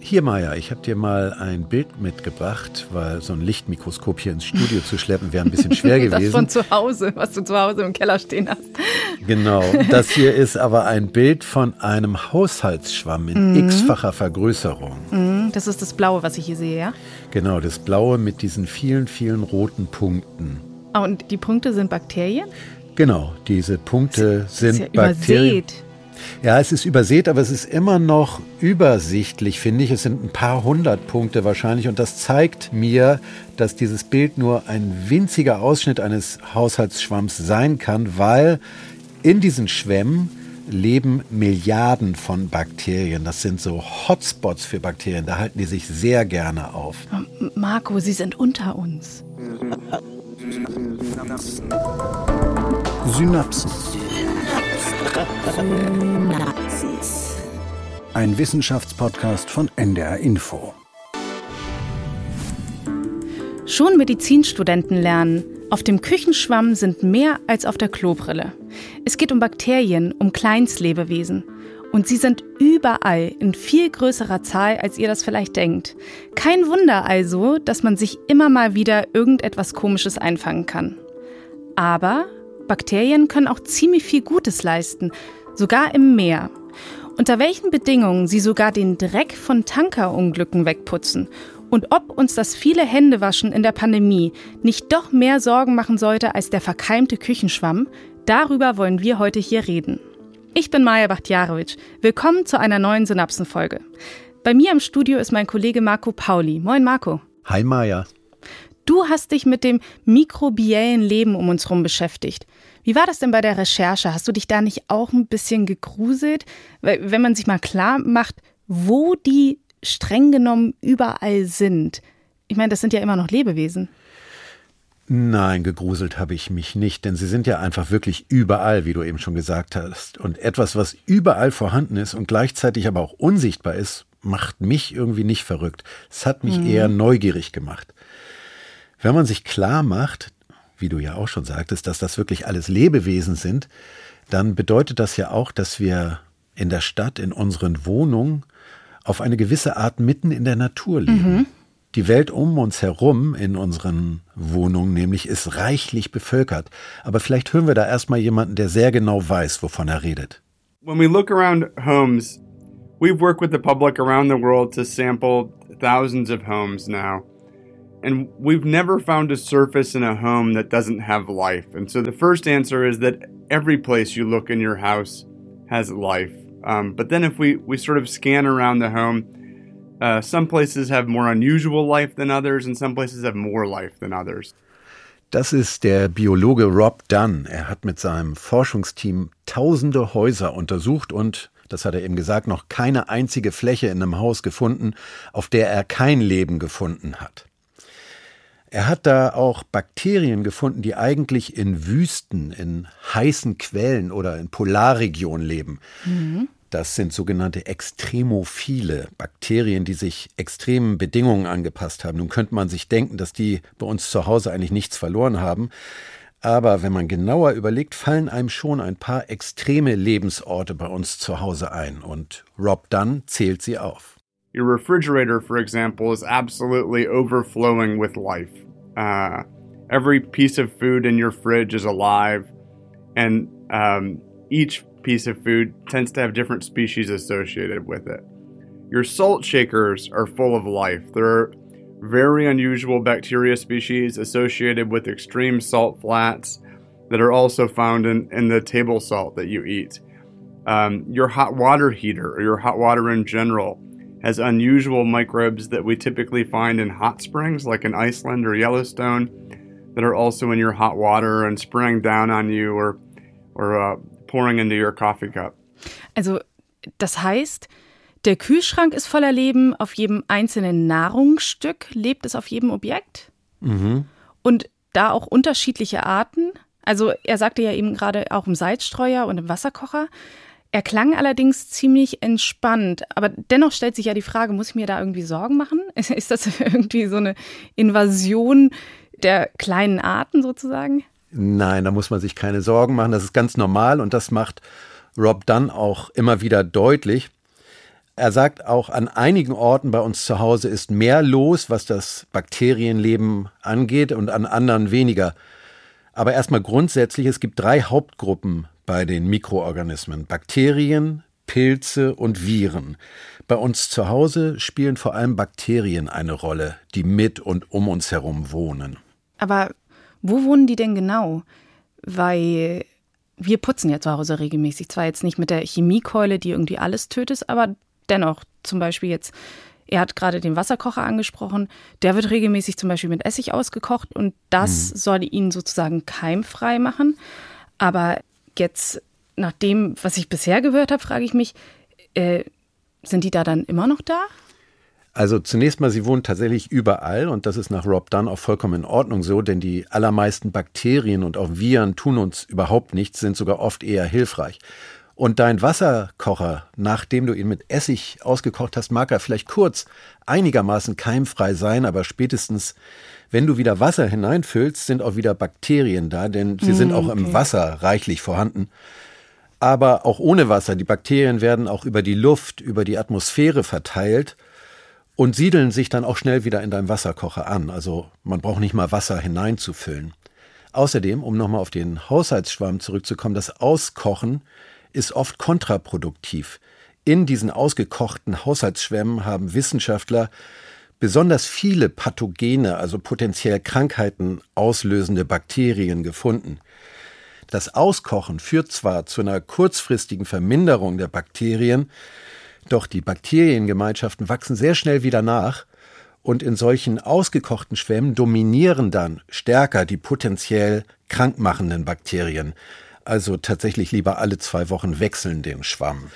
Hier, Maja, ich habe dir mal ein Bild mitgebracht, weil so ein Lichtmikroskop hier ins Studio zu schleppen wäre ein bisschen schwer gewesen. Das von zu Hause, was du zu Hause im Keller stehen hast. Genau. Das hier ist aber ein Bild von einem Haushaltsschwamm in mhm. x-facher Vergrößerung. Mhm, das ist das Blaue, was ich hier sehe, ja? Genau, das Blaue mit diesen vielen, vielen roten Punkten. Ah, und die Punkte sind Bakterien? Genau, diese Punkte das, sind ist ja Bakterien. Übersät. Ja, es ist übersät, aber es ist immer noch übersichtlich, finde ich. Es sind ein paar hundert Punkte wahrscheinlich und das zeigt mir, dass dieses Bild nur ein winziger Ausschnitt eines Haushaltsschwamms sein kann, weil in diesen Schwämmen leben Milliarden von Bakterien. Das sind so Hotspots für Bakterien. Da halten die sich sehr gerne auf. Marco, sie sind unter uns. Synapsen. Ein Wissenschaftspodcast von NDR Info. Schon Medizinstudenten lernen, auf dem Küchenschwamm sind mehr als auf der Klobrille. Es geht um Bakterien, um Kleinstlebewesen. Und sie sind überall in viel größerer Zahl, als ihr das vielleicht denkt. Kein Wunder also, dass man sich immer mal wieder irgendetwas Komisches einfangen kann. Aber Bakterien können auch ziemlich viel Gutes leisten, sogar im Meer. Unter welchen Bedingungen sie sogar den Dreck von Tankerunglücken wegputzen und ob uns das viele Händewaschen in der Pandemie nicht doch mehr Sorgen machen sollte als der verkeimte Küchenschwamm, darüber wollen wir heute hier reden. Ich bin Maja Bachtjarowitsch. Willkommen zu einer neuen Synapsenfolge. Bei mir im Studio ist mein Kollege Marco Pauli. Moin Marco. Hi Maja. Du hast dich mit dem mikrobiellen Leben um uns herum beschäftigt. Wie war das denn bei der Recherche? Hast du dich da nicht auch ein bisschen gegruselt? Weil, wenn man sich mal klar macht, wo die streng genommen überall sind. Ich meine, das sind ja immer noch Lebewesen. Nein, gegruselt habe ich mich nicht, denn sie sind ja einfach wirklich überall, wie du eben schon gesagt hast. Und etwas, was überall vorhanden ist und gleichzeitig aber auch unsichtbar ist, macht mich irgendwie nicht verrückt. Es hat mich mhm. eher neugierig gemacht. Wenn man sich klar macht, wie du ja auch schon sagtest, dass das wirklich alles Lebewesen sind, dann bedeutet das ja auch, dass wir in der Stadt, in unseren Wohnungen, auf eine gewisse Art mitten in der Natur leben. Mhm. Die Welt um uns herum in unseren Wohnungen nämlich ist reichlich bevölkert. Aber vielleicht hören wir da erstmal jemanden, der sehr genau weiß, wovon er redet. When we look around homes, we've worked with the public around the world to sample thousands of homes now. And we've never found a surface in a home that doesn't have life. And so the first answer is that every place you look in your house has life. Um, but then if we, we sort of scan around the home, uh, some places have more unusual life than others and some places have more life than others. Das ist der Biologe Rob Dunn. Er hat mit seinem Forschungsteam tausende Häuser untersucht und, das hat er eben gesagt, noch keine einzige Fläche in einem Haus gefunden, auf der er kein Leben gefunden hat. Er hat da auch Bakterien gefunden, die eigentlich in Wüsten, in heißen Quellen oder in Polarregionen leben. Mhm. Das sind sogenannte Extremophile, Bakterien, die sich extremen Bedingungen angepasst haben. Nun könnte man sich denken, dass die bei uns zu Hause eigentlich nichts verloren haben. Aber wenn man genauer überlegt, fallen einem schon ein paar extreme Lebensorte bei uns zu Hause ein. Und Rob Dunn zählt sie auf. Your refrigerator, for example, is absolutely overflowing with life. Uh, every piece of food in your fridge is alive, and um, each piece of food tends to have different species associated with it. Your salt shakers are full of life. There are very unusual bacteria species associated with extreme salt flats that are also found in, in the table salt that you eat. Um, your hot water heater or your hot water in general has unusual microbes that we typically find in hot springs, like in Iceland or Yellowstone, that are also in your hot water and spraying down on you or, or uh, pouring into your coffee cup. Also, das heißt, der Kühlschrank ist voller Leben, auf jedem einzelnen Nahrungsstück lebt es auf jedem Objekt. Mhm. Und da auch unterschiedliche Arten. Also, er sagte ja eben gerade auch im Salzstreuer und im Wasserkocher. Er klang allerdings ziemlich entspannt, aber dennoch stellt sich ja die Frage, muss ich mir da irgendwie Sorgen machen? Ist das irgendwie so eine Invasion der kleinen Arten sozusagen? Nein, da muss man sich keine Sorgen machen, das ist ganz normal und das macht Rob Dunn auch immer wieder deutlich. Er sagt auch, an einigen Orten bei uns zu Hause ist mehr los, was das Bakterienleben angeht und an anderen weniger. Aber erstmal grundsätzlich, es gibt drei Hauptgruppen bei den Mikroorganismen. Bakterien, Pilze und Viren. Bei uns zu Hause spielen vor allem Bakterien eine Rolle, die mit und um uns herum wohnen. Aber wo wohnen die denn genau? Weil wir putzen ja zu Hause regelmäßig. Zwar jetzt nicht mit der Chemiekeule, die irgendwie alles tötet, aber dennoch zum Beispiel jetzt, er hat gerade den Wasserkocher angesprochen, der wird regelmäßig zum Beispiel mit Essig ausgekocht und das mhm. soll ihn sozusagen keimfrei machen. Aber jetzt, nach dem, was ich bisher gehört habe, frage ich mich, äh, sind die da dann immer noch da? Also zunächst mal, sie wohnen tatsächlich überall und das ist nach Rob Dunn auch vollkommen in Ordnung so, denn die allermeisten Bakterien und auch Viren tun uns überhaupt nichts, sind sogar oft eher hilfreich. Und dein Wasserkocher, nachdem du ihn mit Essig ausgekocht hast, mag er vielleicht kurz einigermaßen keimfrei sein, aber spätestens, wenn du wieder Wasser hineinfüllst, sind auch wieder Bakterien da, denn sie mm, sind auch okay. im Wasser reichlich vorhanden. Aber auch ohne Wasser, die Bakterien werden auch über die Luft, über die Atmosphäre verteilt und siedeln sich dann auch schnell wieder in deinem Wasserkocher an. Also man braucht nicht mal Wasser hineinzufüllen. Außerdem, um nochmal auf den Haushaltsschwamm zurückzukommen, das Auskochen ist oft kontraproduktiv. In diesen ausgekochten Haushaltsschwämmen haben Wissenschaftler besonders viele pathogene, also potenziell Krankheiten auslösende Bakterien gefunden. Das Auskochen führt zwar zu einer kurzfristigen Verminderung der Bakterien, doch die Bakteriengemeinschaften wachsen sehr schnell wieder nach und in solchen ausgekochten Schwämmen dominieren dann stärker die potenziell krankmachenden Bakterien. Also tatsächlich lieber alle zwei Wochen wechseln den Schwamm.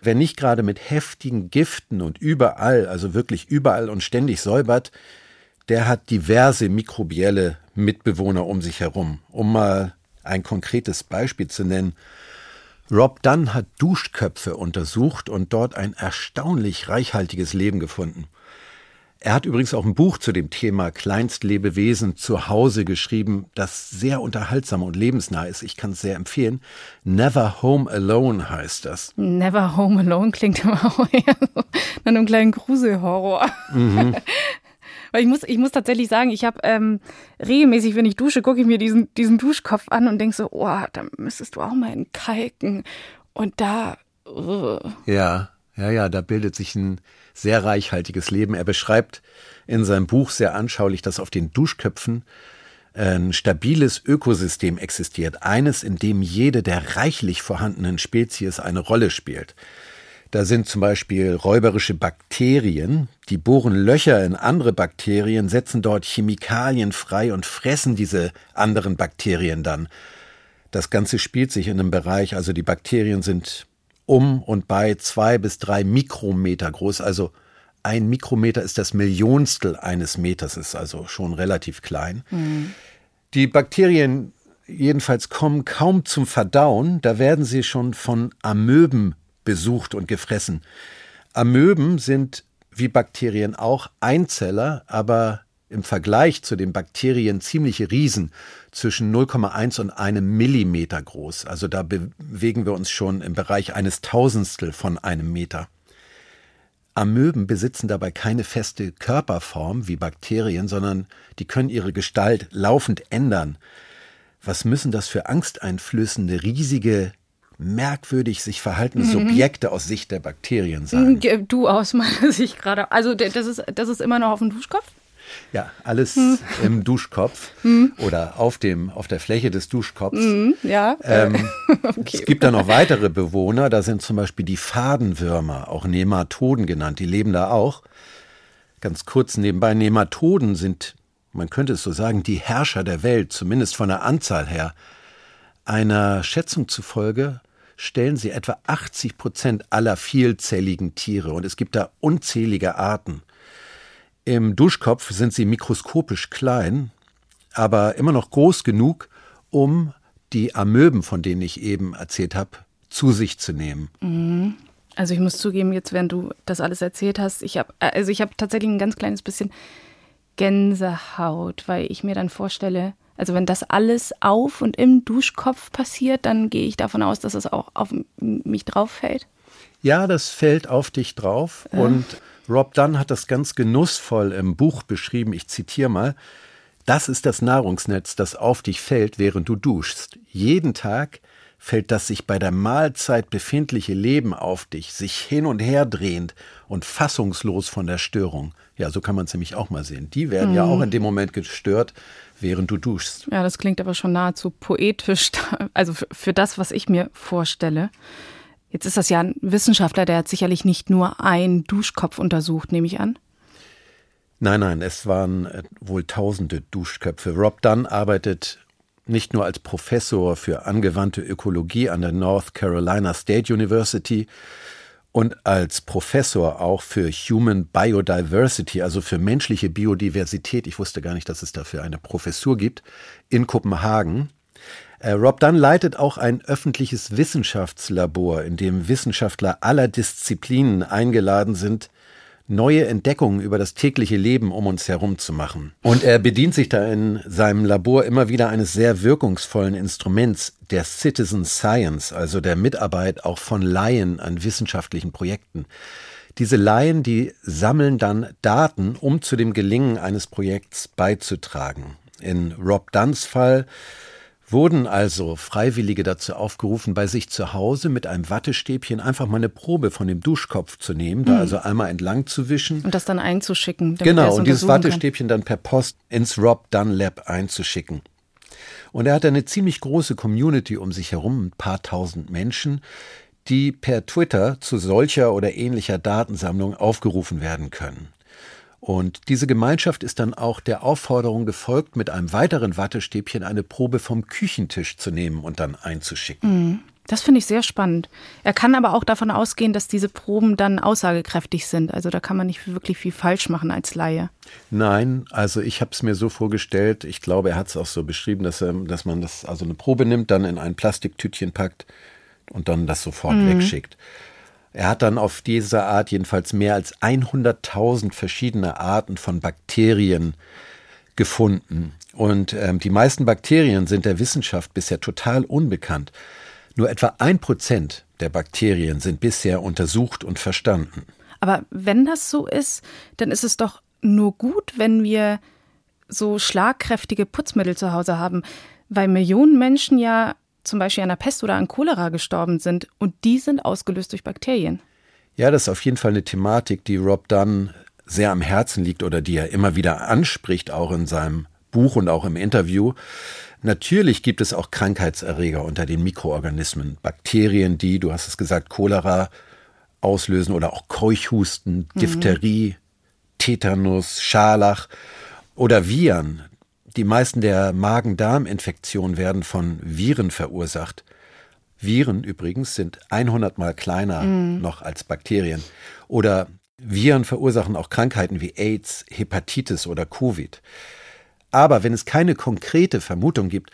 Wer nicht gerade mit heftigen Giften und überall, also wirklich überall und ständig säubert, der hat diverse mikrobielle Mitbewohner um sich herum. Um mal ein konkretes Beispiel zu nennen, Rob Dunn hat Duschköpfe untersucht und dort ein erstaunlich reichhaltiges Leben gefunden. Er hat übrigens auch ein Buch zu dem Thema Kleinstlebewesen zu Hause geschrieben, das sehr unterhaltsam und lebensnah ist. Ich kann es sehr empfehlen. Never Home Alone heißt das. Never Home Alone klingt immer auch eher so nach einem kleinen Gruselhorror. Mhm. Weil ich muss, ich muss tatsächlich sagen, ich habe ähm, regelmäßig, wenn ich dusche, gucke ich mir diesen, diesen Duschkopf an und denke so, oh, da müsstest du auch mal entkalken. Und da. Uh. Ja, ja, ja, da bildet sich ein sehr reichhaltiges Leben. Er beschreibt in seinem Buch sehr anschaulich, dass auf den Duschköpfen ein stabiles Ökosystem existiert, eines, in dem jede der reichlich vorhandenen Spezies eine Rolle spielt. Da sind zum Beispiel räuberische Bakterien, die bohren Löcher in andere Bakterien, setzen dort Chemikalien frei und fressen diese anderen Bakterien dann. Das Ganze spielt sich in einem Bereich, also die Bakterien sind um und bei zwei bis drei Mikrometer groß, also ein Mikrometer ist das Millionstel eines Meters, ist also schon relativ klein. Mhm. Die Bakterien jedenfalls kommen kaum zum Verdauen, da werden sie schon von Amöben besucht und gefressen. Amöben sind wie Bakterien auch Einzeller, aber im Vergleich zu den Bakterien ziemliche Riesen, zwischen 0,1 und einem Millimeter groß. Also da bewegen wir uns schon im Bereich eines Tausendstel von einem Meter. Amöben besitzen dabei keine feste Körperform wie Bakterien, sondern die können ihre Gestalt laufend ändern. Was müssen das für angsteinflößende riesige merkwürdig sich verhaltende mhm. Subjekte aus Sicht der Bakterien sein. Du aus meiner Sicht gerade. Also das ist, das ist immer noch auf dem Duschkopf? Ja, alles hm. im Duschkopf hm. oder auf, dem, auf der Fläche des Duschkopfs. Hm, ja. Ähm, okay. Es gibt da noch weitere Bewohner, da sind zum Beispiel die Fadenwürmer, auch Nematoden genannt, die leben da auch. Ganz kurz nebenbei, Nematoden sind, man könnte es so sagen, die Herrscher der Welt, zumindest von der Anzahl her. Einer Schätzung zufolge stellen sie etwa 80 Prozent aller vielzelligen Tiere und es gibt da unzählige Arten. Im Duschkopf sind sie mikroskopisch klein, aber immer noch groß genug, um die Amöben, von denen ich eben erzählt habe, zu sich zu nehmen. Mhm. Also ich muss zugeben, jetzt während du das alles erzählt hast, ich habe also ich habe tatsächlich ein ganz kleines bisschen Gänsehaut, weil ich mir dann vorstelle, also wenn das alles auf und im Duschkopf passiert, dann gehe ich davon aus, dass es auch auf mich drauf fällt. Ja, das fällt auf dich drauf. Ja. Und Rob Dunn hat das ganz genussvoll im Buch beschrieben. Ich zitiere mal. Das ist das Nahrungsnetz, das auf dich fällt, während du duschst. Jeden Tag fällt das sich bei der Mahlzeit befindliche Leben auf dich, sich hin und her drehend und fassungslos von der Störung. Ja, so kann man es nämlich auch mal sehen. Die werden mhm. ja auch in dem Moment gestört, während du duschst. Ja, das klingt aber schon nahezu poetisch, also für das, was ich mir vorstelle. Jetzt ist das ja ein Wissenschaftler, der hat sicherlich nicht nur einen Duschkopf untersucht, nehme ich an. Nein, nein, es waren äh, wohl tausende Duschköpfe. Rob Dunn arbeitet nicht nur als Professor für angewandte Ökologie an der North Carolina State University und als Professor auch für Human Biodiversity, also für menschliche Biodiversität. Ich wusste gar nicht, dass es dafür eine Professur gibt in Kopenhagen. Äh, Rob Dunn leitet auch ein öffentliches Wissenschaftslabor, in dem Wissenschaftler aller Disziplinen eingeladen sind, neue Entdeckungen über das tägliche Leben um uns herum zu machen. Und er bedient sich da in seinem Labor immer wieder eines sehr wirkungsvollen Instruments der Citizen Science, also der Mitarbeit auch von Laien an wissenschaftlichen Projekten. Diese Laien, die sammeln dann Daten, um zu dem Gelingen eines Projekts beizutragen. In Rob Dunns Fall wurden also Freiwillige dazu aufgerufen, bei sich zu Hause mit einem Wattestäbchen einfach mal eine Probe von dem Duschkopf zu nehmen, da mhm. also einmal entlang zu wischen. Und das dann einzuschicken. Genau, und dieses Wattestäbchen kann. dann per Post ins Rob Dunn Lab einzuschicken. Und er hat eine ziemlich große Community um sich herum, ein paar tausend Menschen, die per Twitter zu solcher oder ähnlicher Datensammlung aufgerufen werden können. Und diese Gemeinschaft ist dann auch der Aufforderung gefolgt, mit einem weiteren Wattestäbchen eine Probe vom Küchentisch zu nehmen und dann einzuschicken. Mhm. Das finde ich sehr spannend. Er kann aber auch davon ausgehen, dass diese Proben dann aussagekräftig sind. Also da kann man nicht wirklich viel falsch machen als Laie. Nein, also ich habe es mir so vorgestellt, ich glaube, er hat es auch so beschrieben, dass, er, dass man das also eine Probe nimmt, dann in ein Plastiktütchen packt und dann das sofort mhm. wegschickt. Er hat dann auf diese Art jedenfalls mehr als 100.000 verschiedene Arten von Bakterien gefunden. Und ähm, die meisten Bakterien sind der Wissenschaft bisher total unbekannt. Nur etwa ein Prozent der Bakterien sind bisher untersucht und verstanden. Aber wenn das so ist, dann ist es doch nur gut, wenn wir so schlagkräftige Putzmittel zu Hause haben, weil Millionen Menschen ja zum Beispiel an der Pest oder an Cholera gestorben sind und die sind ausgelöst durch Bakterien. Ja, das ist auf jeden Fall eine Thematik, die Rob Dunn sehr am Herzen liegt oder die er immer wieder anspricht, auch in seinem Buch und auch im Interview. Natürlich gibt es auch Krankheitserreger unter den Mikroorganismen, Bakterien, die, du hast es gesagt, Cholera auslösen oder auch Keuchhusten, mhm. Diphtherie, mhm. Tetanus, Scharlach oder Viren, die meisten der Magen-Darm-Infektionen werden von Viren verursacht. Viren übrigens sind 100 mal kleiner mm. noch als Bakterien. Oder Viren verursachen auch Krankheiten wie AIDS, Hepatitis oder Covid. Aber wenn es keine konkrete Vermutung gibt,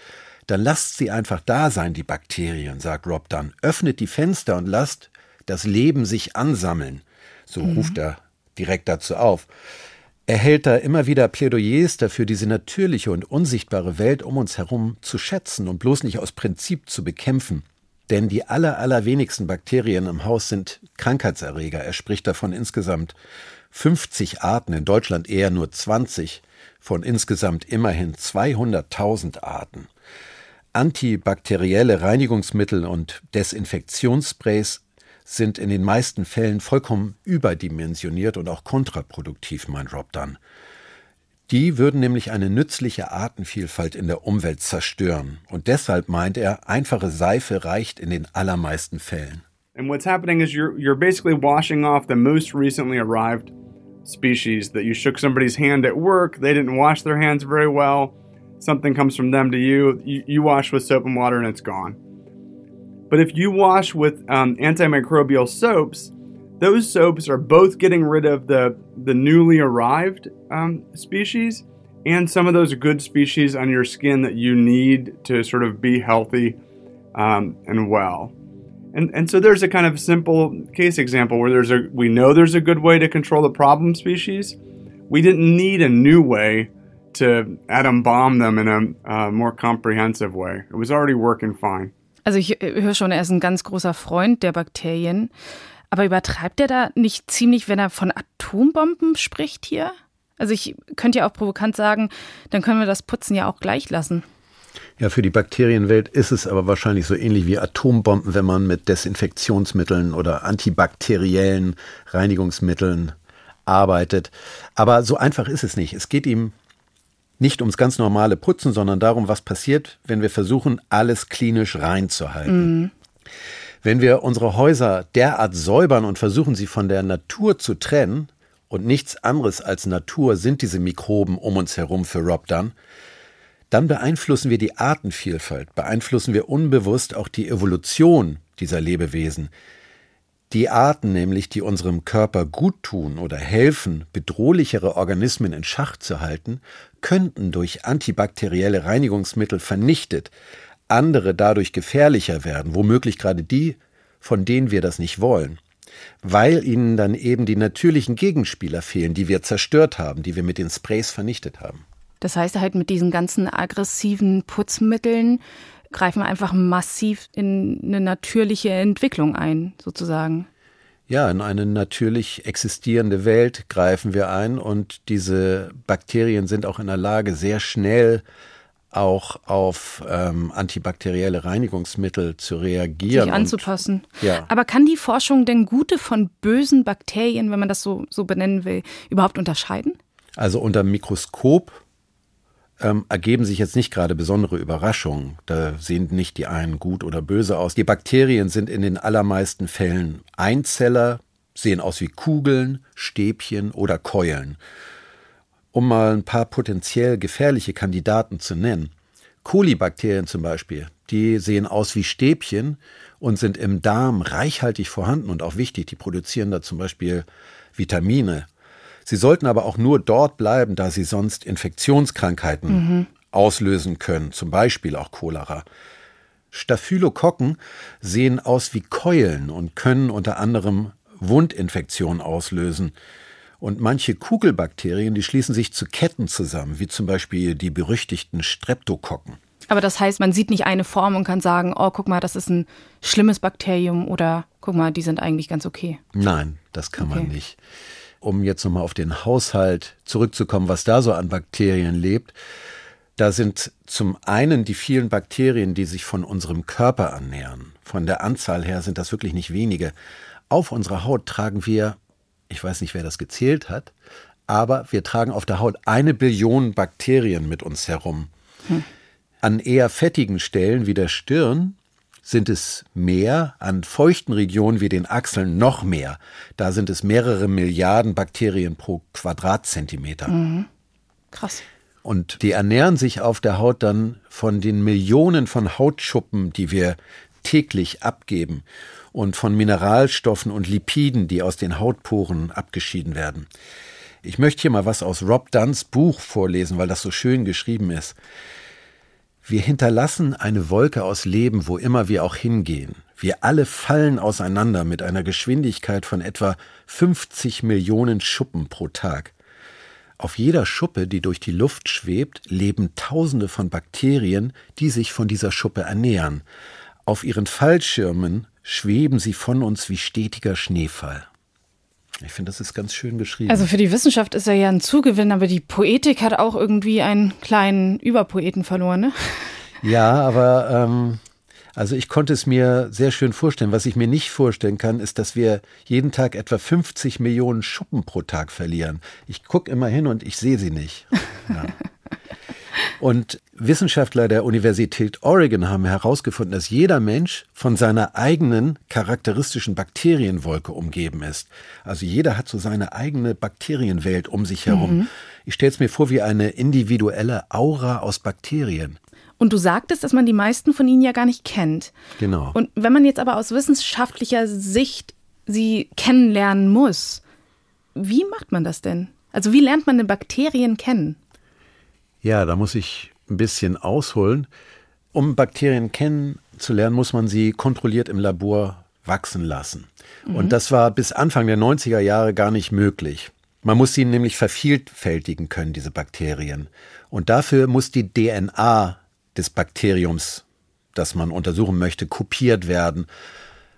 dann lasst sie einfach da sein, die Bakterien, sagt Rob Dunn. Öffnet die Fenster und lasst das Leben sich ansammeln. So mhm. ruft er direkt dazu auf. Er hält da immer wieder Plädoyers dafür, diese natürliche und unsichtbare Welt um uns herum zu schätzen und bloß nicht aus Prinzip zu bekämpfen. Denn die aller, allerwenigsten Bakterien im Haus sind Krankheitserreger. Er spricht davon insgesamt 50 Arten, in Deutschland eher nur 20, von insgesamt immerhin 200.000 Arten. Antibakterielle Reinigungsmittel und Desinfektionssprays sind in den meisten Fällen vollkommen überdimensioniert und auch kontraproduktiv, meint Rob Dunn. Die würden nämlich eine nützliche Artenvielfalt in der Umwelt zerstören. Und deshalb meint er, einfache Seife reicht in den allermeisten Fällen. And what's happening is you're, you're basically washing off the most recently arrived species that you shook somebody's hand at work, they didn't wash their hands very well, something comes from them to you, you, you wash with soap and water and it's gone. But if you wash with um, antimicrobial soaps, those soaps are both getting rid of the, the newly arrived um, species and some of those good species on your skin that you need to sort of be healthy um, and well. And, and so there's a kind of simple case example where there's a we know there's a good way to control the problem species. We didn't need a new way to atom bomb them in a uh, more comprehensive way. It was already working fine. Also ich höre schon, er ist ein ganz großer Freund der Bakterien. Aber übertreibt er da nicht ziemlich, wenn er von Atombomben spricht hier? Also ich könnte ja auch provokant sagen, dann können wir das Putzen ja auch gleich lassen. Ja, für die Bakterienwelt ist es aber wahrscheinlich so ähnlich wie Atombomben, wenn man mit Desinfektionsmitteln oder antibakteriellen Reinigungsmitteln arbeitet. Aber so einfach ist es nicht. Es geht ihm nicht ums ganz normale Putzen, sondern darum, was passiert, wenn wir versuchen, alles klinisch reinzuhalten. Mhm. Wenn wir unsere Häuser derart säubern und versuchen, sie von der Natur zu trennen, und nichts anderes als Natur sind diese Mikroben um uns herum für Rob Dunn, dann beeinflussen wir die Artenvielfalt, beeinflussen wir unbewusst auch die Evolution dieser Lebewesen. Die Arten nämlich, die unserem Körper gut tun oder helfen, bedrohlichere Organismen in Schach zu halten, könnten durch antibakterielle Reinigungsmittel vernichtet, andere dadurch gefährlicher werden, womöglich gerade die, von denen wir das nicht wollen, weil ihnen dann eben die natürlichen Gegenspieler fehlen, die wir zerstört haben, die wir mit den Sprays vernichtet haben. Das heißt halt mit diesen ganzen aggressiven Putzmitteln greifen wir einfach massiv in eine natürliche Entwicklung ein, sozusagen. Ja, in eine natürlich existierende Welt greifen wir ein und diese Bakterien sind auch in der Lage, sehr schnell auch auf ähm, antibakterielle Reinigungsmittel zu reagieren. Sich anzupassen. Und, ja. Aber kann die Forschung denn gute von bösen Bakterien, wenn man das so, so benennen will, überhaupt unterscheiden? Also unter dem Mikroskop ähm, ergeben sich jetzt nicht gerade besondere Überraschungen. Da sehen nicht die einen gut oder böse aus. Die Bakterien sind in den allermeisten Fällen Einzeller, sehen aus wie Kugeln, Stäbchen oder Keulen. Um mal ein paar potenziell gefährliche Kandidaten zu nennen. Kolibakterien zum Beispiel, die sehen aus wie Stäbchen und sind im Darm reichhaltig vorhanden und auch wichtig. Die produzieren da zum Beispiel Vitamine Sie sollten aber auch nur dort bleiben, da sie sonst Infektionskrankheiten mhm. auslösen können, zum Beispiel auch Cholera. Staphylokokken sehen aus wie Keulen und können unter anderem Wundinfektionen auslösen. Und manche Kugelbakterien, die schließen sich zu Ketten zusammen, wie zum Beispiel die berüchtigten Streptokokken. Aber das heißt, man sieht nicht eine Form und kann sagen, oh, guck mal, das ist ein schlimmes Bakterium oder guck mal, die sind eigentlich ganz okay. Nein, das kann okay. man nicht um jetzt nochmal auf den Haushalt zurückzukommen, was da so an Bakterien lebt, da sind zum einen die vielen Bakterien, die sich von unserem Körper ernähren. Von der Anzahl her sind das wirklich nicht wenige. Auf unserer Haut tragen wir, ich weiß nicht, wer das gezählt hat, aber wir tragen auf der Haut eine Billion Bakterien mit uns herum. Hm. An eher fettigen Stellen wie der Stirn sind es mehr, an feuchten Regionen wie den Achseln noch mehr. Da sind es mehrere Milliarden Bakterien pro Quadratzentimeter. Mhm. Krass. Und die ernähren sich auf der Haut dann von den Millionen von Hautschuppen, die wir täglich abgeben und von Mineralstoffen und Lipiden, die aus den Hautporen abgeschieden werden. Ich möchte hier mal was aus Rob Dunns Buch vorlesen, weil das so schön geschrieben ist. Wir hinterlassen eine Wolke aus Leben, wo immer wir auch hingehen. Wir alle fallen auseinander mit einer Geschwindigkeit von etwa 50 Millionen Schuppen pro Tag. Auf jeder Schuppe, die durch die Luft schwebt, leben Tausende von Bakterien, die sich von dieser Schuppe ernähren. Auf ihren Fallschirmen schweben sie von uns wie stetiger Schneefall. Ich finde, das ist ganz schön geschrieben. Also für die Wissenschaft ist er ja ein Zugewinn, aber die Poetik hat auch irgendwie einen kleinen Überpoeten verloren, ne? Ja, aber ähm, also ich konnte es mir sehr schön vorstellen. Was ich mir nicht vorstellen kann, ist, dass wir jeden Tag etwa 50 Millionen Schuppen pro Tag verlieren. Ich gucke immer hin und ich sehe sie nicht. Ja. Und Wissenschaftler der Universität Oregon haben herausgefunden, dass jeder Mensch von seiner eigenen charakteristischen Bakterienwolke umgeben ist. Also jeder hat so seine eigene Bakterienwelt um sich herum. Mhm. Ich stelle es mir vor wie eine individuelle Aura aus Bakterien. Und du sagtest, dass man die meisten von ihnen ja gar nicht kennt. Genau. Und wenn man jetzt aber aus wissenschaftlicher Sicht sie kennenlernen muss, wie macht man das denn? Also wie lernt man denn Bakterien kennen? Ja, da muss ich ein bisschen ausholen. Um Bakterien kennenzulernen, muss man sie kontrolliert im Labor wachsen lassen. Mhm. Und das war bis Anfang der 90er Jahre gar nicht möglich. Man muss sie nämlich vervielfältigen können, diese Bakterien. Und dafür muss die DNA des Bakteriums, das man untersuchen möchte, kopiert werden.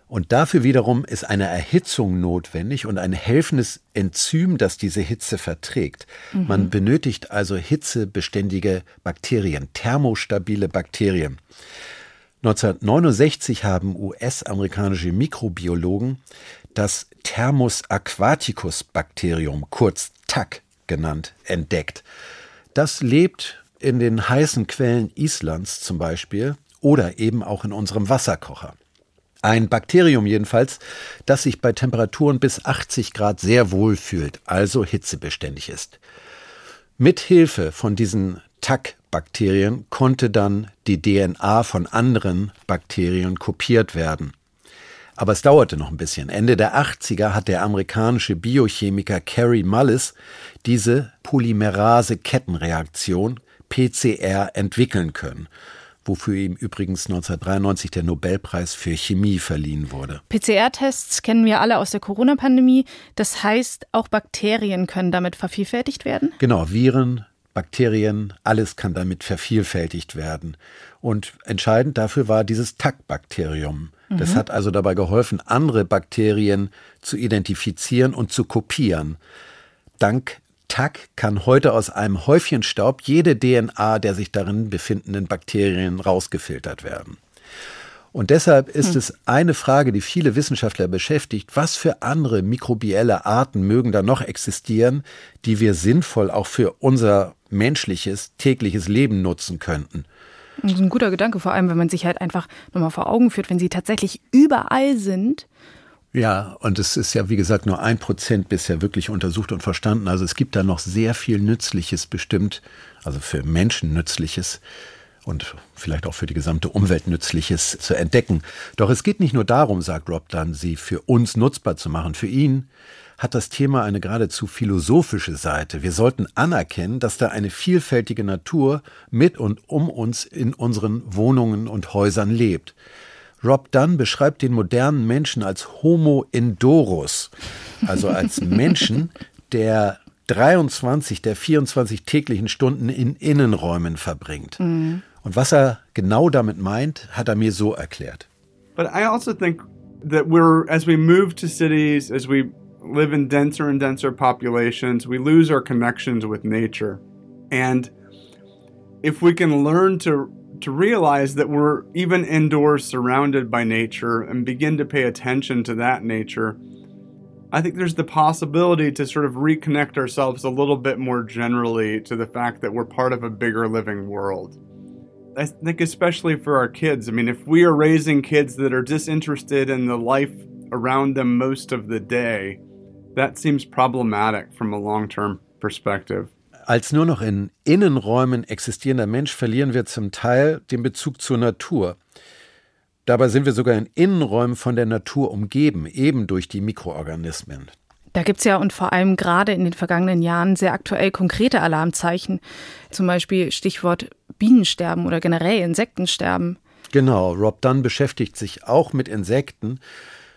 Und dafür wiederum ist eine Erhitzung notwendig und ein helfendes Enzym, das diese Hitze verträgt. Mhm. Man benötigt also hitzebeständige Bakterien, thermostabile Bakterien. 1969 haben US-amerikanische Mikrobiologen das Thermus aquaticus Bakterium, kurz TAC genannt, entdeckt. Das lebt in den heißen Quellen Islands zum Beispiel oder eben auch in unserem Wasserkocher. Ein Bakterium jedenfalls, das sich bei Temperaturen bis 80 Grad sehr wohl fühlt, also hitzebeständig ist. Mit Hilfe von diesen TAC-Bakterien konnte dann die DNA von anderen Bakterien kopiert werden. Aber es dauerte noch ein bisschen. Ende der 80er hat der amerikanische Biochemiker Kerry Mullis diese Polymerase-Kettenreaktion PCR entwickeln können wofür ihm übrigens 1993 der Nobelpreis für Chemie verliehen wurde. PCR-Tests kennen wir alle aus der Corona-Pandemie. Das heißt, auch Bakterien können damit vervielfältigt werden? Genau, Viren, Bakterien, alles kann damit vervielfältigt werden. Und entscheidend dafür war dieses TAC-Bakterium. Das mhm. hat also dabei geholfen, andere Bakterien zu identifizieren und zu kopieren. Dank TAC kann heute aus einem Häufchen Staub jede DNA der sich darin befindenden Bakterien rausgefiltert werden. Und deshalb ist hm. es eine Frage, die viele Wissenschaftler beschäftigt, was für andere mikrobielle Arten mögen da noch existieren, die wir sinnvoll auch für unser menschliches tägliches Leben nutzen könnten. Das ist ein guter Gedanke, vor allem wenn man sich halt einfach nochmal vor Augen führt, wenn sie tatsächlich überall sind ja, und es ist ja, wie gesagt, nur ein Prozent bisher wirklich untersucht und verstanden. Also es gibt da noch sehr viel Nützliches bestimmt, also für Menschen Nützliches und vielleicht auch für die gesamte Umwelt Nützliches zu entdecken. Doch es geht nicht nur darum, sagt Rob dann, sie für uns nutzbar zu machen. Für ihn hat das Thema eine geradezu philosophische Seite. Wir sollten anerkennen, dass da eine vielfältige Natur mit und um uns in unseren Wohnungen und Häusern lebt. Rob Dunn beschreibt den modernen Menschen als Homo Indorus, also als Menschen, der 23 der 24 täglichen Stunden in Innenräumen verbringt. Mhm. Und was er genau damit meint, hat er mir so erklärt. But I also think that we're as we move to cities, as we live in denser and denser populations, we lose our connections with nature. And if we can learn to to realize that we're even indoors surrounded by nature and begin to pay attention to that nature, I think there's the possibility to sort of reconnect ourselves a little bit more generally to the fact that we're part of a bigger living world. I think, especially for our kids, I mean, if we are raising kids that are disinterested in the life around them most of the day, that seems problematic from a long term perspective. Als nur noch in Innenräumen existierender Mensch verlieren wir zum Teil den Bezug zur Natur. Dabei sind wir sogar in Innenräumen von der Natur umgeben, eben durch die Mikroorganismen. Da gibt es ja und vor allem gerade in den vergangenen Jahren sehr aktuell konkrete Alarmzeichen. Zum Beispiel Stichwort Bienensterben oder generell Insektensterben. Genau, Rob Dunn beschäftigt sich auch mit Insekten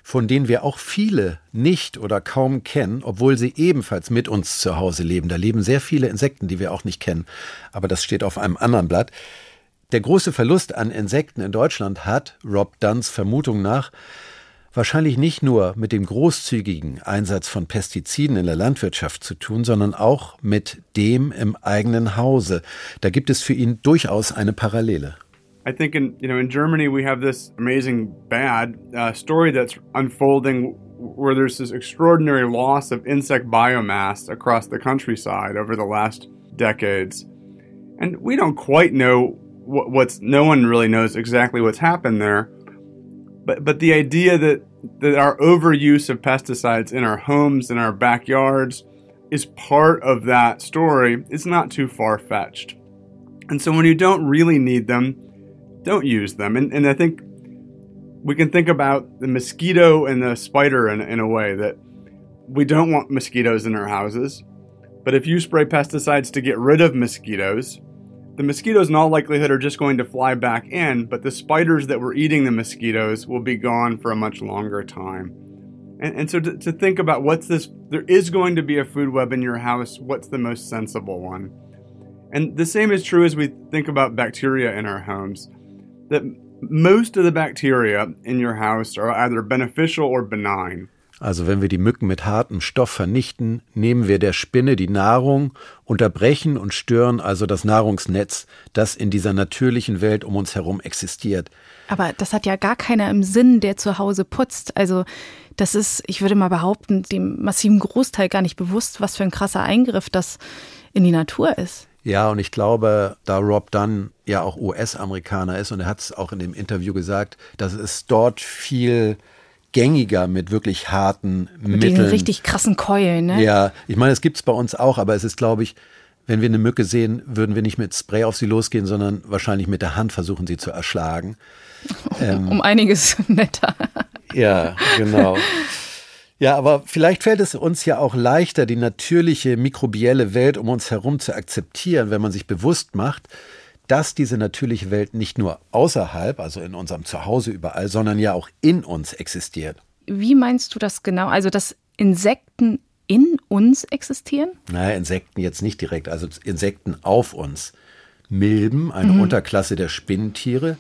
von denen wir auch viele nicht oder kaum kennen, obwohl sie ebenfalls mit uns zu Hause leben. Da leben sehr viele Insekten, die wir auch nicht kennen, aber das steht auf einem anderen Blatt. Der große Verlust an Insekten in Deutschland hat, Rob Dunns Vermutung nach, wahrscheinlich nicht nur mit dem großzügigen Einsatz von Pestiziden in der Landwirtschaft zu tun, sondern auch mit dem im eigenen Hause. Da gibt es für ihn durchaus eine Parallele. I think in you know in Germany we have this amazing bad uh, story that's unfolding where there's this extraordinary loss of insect biomass across the countryside over the last decades, and we don't quite know what, what's no one really knows exactly what's happened there, but but the idea that that our overuse of pesticides in our homes in our backyards is part of that story is not too far fetched. And so when you don't really need them, don't use them. And, and I think we can think about the mosquito and the spider in, in a way that we don't want mosquitoes in our houses. But if you spray pesticides to get rid of mosquitoes, the mosquitoes in all likelihood are just going to fly back in, but the spiders that were eating the mosquitoes will be gone for a much longer time. And, and so to, to think about what's this, there is going to be a food web in your house, what's the most sensible one? And the same is true as we think about bacteria in our homes that most of the bacteria in your house are either beneficial or benign. Also wenn wir die Mücken mit hartem Stoff vernichten, nehmen wir der Spinne die Nahrung, unterbrechen und stören also das Nahrungsnetz, das in dieser natürlichen Welt um uns herum existiert. Aber das hat ja gar keiner im Sinn, der zu Hause putzt. Also das ist, ich würde mal behaupten, dem massiven Großteil gar nicht bewusst, was für ein krasser Eingriff das in die Natur ist. Ja, und ich glaube, da Rob Dunn ja auch US-Amerikaner ist und er hat es auch in dem Interview gesagt, dass es dort viel gängiger mit wirklich harten mit Mitteln. Mit richtig krassen Keulen, ne? Ja, ich meine, es gibt es bei uns auch, aber es ist, glaube ich, wenn wir eine Mücke sehen, würden wir nicht mit Spray auf sie losgehen, sondern wahrscheinlich mit der Hand versuchen, sie zu erschlagen. Ähm, um einiges netter. Ja, genau. Ja, aber vielleicht fällt es uns ja auch leichter, die natürliche mikrobielle Welt um uns herum zu akzeptieren, wenn man sich bewusst macht, dass diese natürliche Welt nicht nur außerhalb, also in unserem Zuhause überall, sondern ja auch in uns existiert. Wie meinst du das genau? Also, dass Insekten in uns existieren? Naja, Insekten jetzt nicht direkt, also Insekten auf uns. Milben, eine mhm. Unterklasse der Spinnentiere,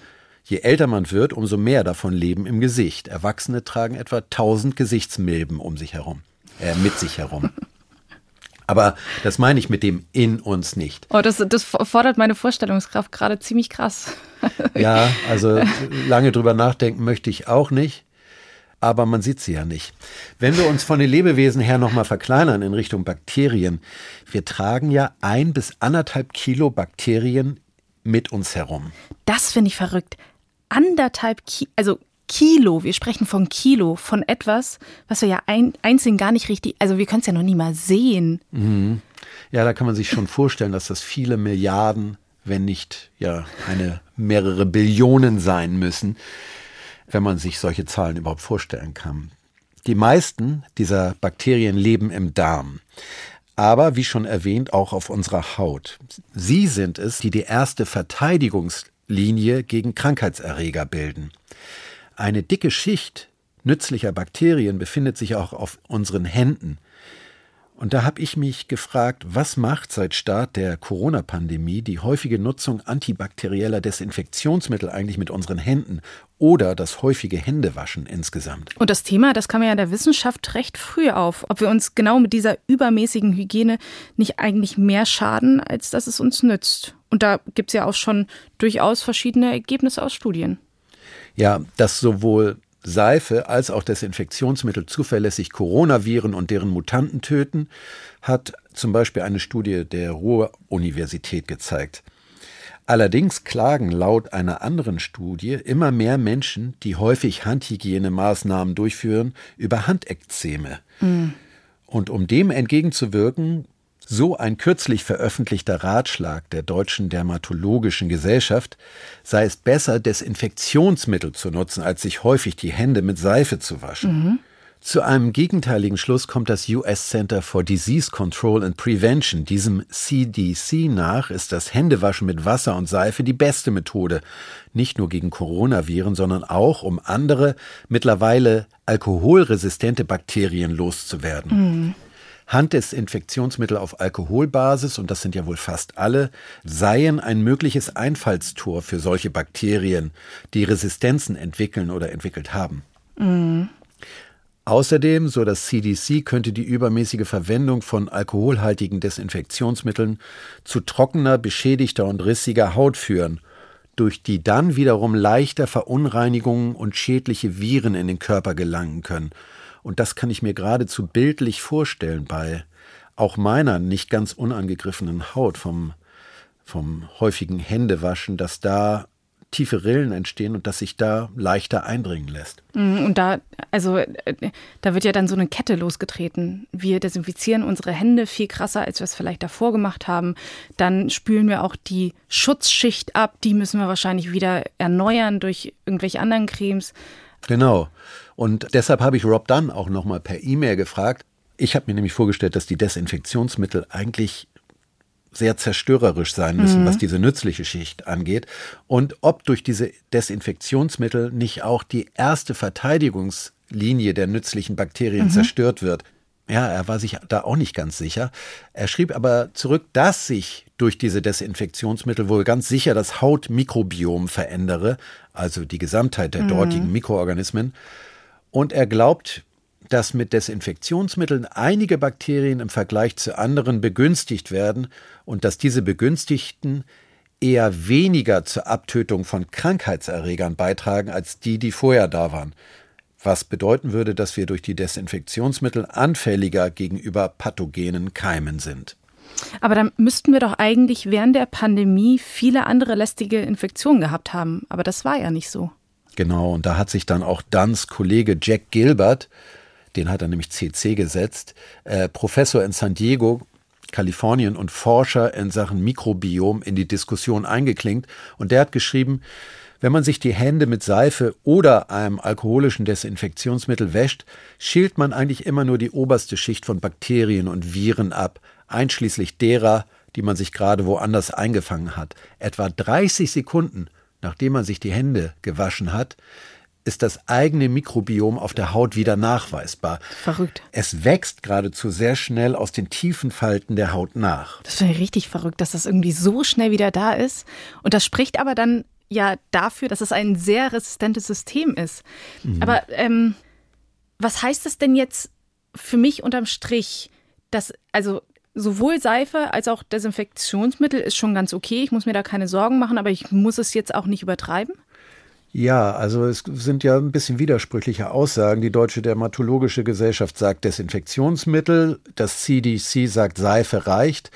Je älter man wird, umso mehr davon leben im Gesicht. Erwachsene tragen etwa 1000 Gesichtsmilben um sich herum, äh, mit sich herum. Aber das meine ich mit dem in uns nicht. Oh, das, das fordert meine Vorstellungskraft gerade ziemlich krass. ja, also lange drüber nachdenken möchte ich auch nicht. Aber man sieht sie ja nicht. Wenn wir uns von den Lebewesen her nochmal verkleinern in Richtung Bakterien, wir tragen ja ein bis anderthalb Kilo Bakterien mit uns herum. Das finde ich verrückt anderthalb Kilo, also Kilo, wir sprechen von Kilo, von etwas, was wir ja ein, einzeln gar nicht richtig, also wir können es ja noch nie mal sehen. Mhm. Ja, da kann man sich schon vorstellen, dass das viele Milliarden, wenn nicht ja eine mehrere Billionen sein müssen, wenn man sich solche Zahlen überhaupt vorstellen kann. Die meisten dieser Bakterien leben im Darm aber wie schon erwähnt auch auf unserer Haut. Sie sind es, die die erste Verteidigungs Linie gegen Krankheitserreger bilden. Eine dicke Schicht nützlicher Bakterien befindet sich auch auf unseren Händen. Und da habe ich mich gefragt, was macht seit Start der Corona-Pandemie die häufige Nutzung antibakterieller Desinfektionsmittel eigentlich mit unseren Händen oder das häufige Händewaschen insgesamt? Und das Thema, das kam ja in der Wissenschaft recht früh auf, ob wir uns genau mit dieser übermäßigen Hygiene nicht eigentlich mehr schaden, als dass es uns nützt. Und da gibt es ja auch schon durchaus verschiedene Ergebnisse aus Studien. Ja, dass sowohl Seife als auch Desinfektionsmittel zuverlässig Coronaviren und deren Mutanten töten, hat zum Beispiel eine Studie der Ruhr-Universität gezeigt. Allerdings klagen laut einer anderen Studie immer mehr Menschen, die häufig Handhygienemaßnahmen durchführen, über Handekzeme. Mhm. Und um dem entgegenzuwirken, so ein kürzlich veröffentlichter Ratschlag der Deutschen Dermatologischen Gesellschaft sei es besser, Desinfektionsmittel zu nutzen, als sich häufig die Hände mit Seife zu waschen. Mhm. Zu einem gegenteiligen Schluss kommt das US Center for Disease Control and Prevention. Diesem CDC nach ist das Händewaschen mit Wasser und Seife die beste Methode, nicht nur gegen Coronaviren, sondern auch, um andere, mittlerweile alkoholresistente Bakterien loszuwerden. Mhm. Handdesinfektionsmittel auf Alkoholbasis, und das sind ja wohl fast alle, seien ein mögliches Einfallstor für solche Bakterien, die Resistenzen entwickeln oder entwickelt haben. Mhm. Außerdem, so das CDC, könnte die übermäßige Verwendung von alkoholhaltigen Desinfektionsmitteln zu trockener, beschädigter und rissiger Haut führen, durch die dann wiederum leichter Verunreinigungen und schädliche Viren in den Körper gelangen können und das kann ich mir geradezu bildlich vorstellen bei auch meiner nicht ganz unangegriffenen Haut vom, vom häufigen Händewaschen, dass da tiefe Rillen entstehen und dass sich da leichter eindringen lässt. Mhm, und da, also äh, da wird ja dann so eine Kette losgetreten. Wir desinfizieren unsere Hände viel krasser, als wir es vielleicht davor gemacht haben. Dann spülen wir auch die Schutzschicht ab. Die müssen wir wahrscheinlich wieder erneuern durch irgendwelche anderen Cremes. Genau. Und deshalb habe ich Rob Dunn auch nochmal per E-Mail gefragt. Ich habe mir nämlich vorgestellt, dass die Desinfektionsmittel eigentlich sehr zerstörerisch sein müssen, mhm. was diese nützliche Schicht angeht. Und ob durch diese Desinfektionsmittel nicht auch die erste Verteidigungslinie der nützlichen Bakterien mhm. zerstört wird. Ja, er war sich da auch nicht ganz sicher. Er schrieb aber zurück, dass sich durch diese Desinfektionsmittel wohl ganz sicher das Hautmikrobiom verändere, also die Gesamtheit der mhm. dortigen Mikroorganismen. Und er glaubt, dass mit Desinfektionsmitteln einige Bakterien im Vergleich zu anderen begünstigt werden und dass diese Begünstigten eher weniger zur Abtötung von Krankheitserregern beitragen als die, die vorher da waren. Was bedeuten würde, dass wir durch die Desinfektionsmittel anfälliger gegenüber pathogenen Keimen sind. Aber dann müssten wir doch eigentlich während der Pandemie viele andere lästige Infektionen gehabt haben. Aber das war ja nicht so. Genau, und da hat sich dann auch Duns Kollege Jack Gilbert, den hat er nämlich CC gesetzt, äh, Professor in San Diego, Kalifornien und Forscher in Sachen Mikrobiom in die Diskussion eingeklinkt. Und der hat geschrieben, wenn man sich die Hände mit Seife oder einem alkoholischen Desinfektionsmittel wäscht, schält man eigentlich immer nur die oberste Schicht von Bakterien und Viren ab, einschließlich derer, die man sich gerade woanders eingefangen hat. Etwa 30 Sekunden, nachdem man sich die Hände gewaschen hat, ist das eigene Mikrobiom auf der Haut wieder nachweisbar. Verrückt. Es wächst geradezu sehr schnell aus den tiefen Falten der Haut nach. Das finde ich richtig verrückt, dass das irgendwie so schnell wieder da ist. Und das spricht aber dann ja dafür, dass es ein sehr resistentes System ist. Mhm. Aber ähm, was heißt das denn jetzt für mich unterm Strich? Dass, also sowohl Seife als auch Desinfektionsmittel ist schon ganz okay. Ich muss mir da keine Sorgen machen, aber ich muss es jetzt auch nicht übertreiben. Ja, also es sind ja ein bisschen widersprüchliche Aussagen. Die Deutsche Dermatologische Gesellschaft sagt Desinfektionsmittel, das CDC sagt Seife reicht.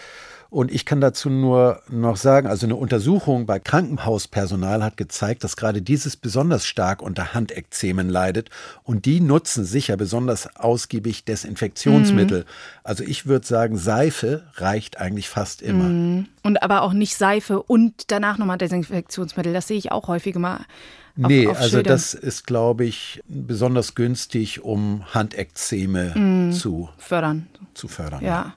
Und ich kann dazu nur noch sagen, also eine Untersuchung bei Krankenhauspersonal hat gezeigt, dass gerade dieses besonders stark unter Handekzemen leidet. Und die nutzen sicher besonders ausgiebig Desinfektionsmittel. Mhm. Also ich würde sagen, Seife reicht eigentlich fast immer. Mhm. Und aber auch nicht Seife und danach nochmal Desinfektionsmittel. Das sehe ich auch häufig mal. Auf, nee, auf also das ist, glaube ich, besonders günstig, um Handekzeme mm, zu fördern. Zu fördern. Ja.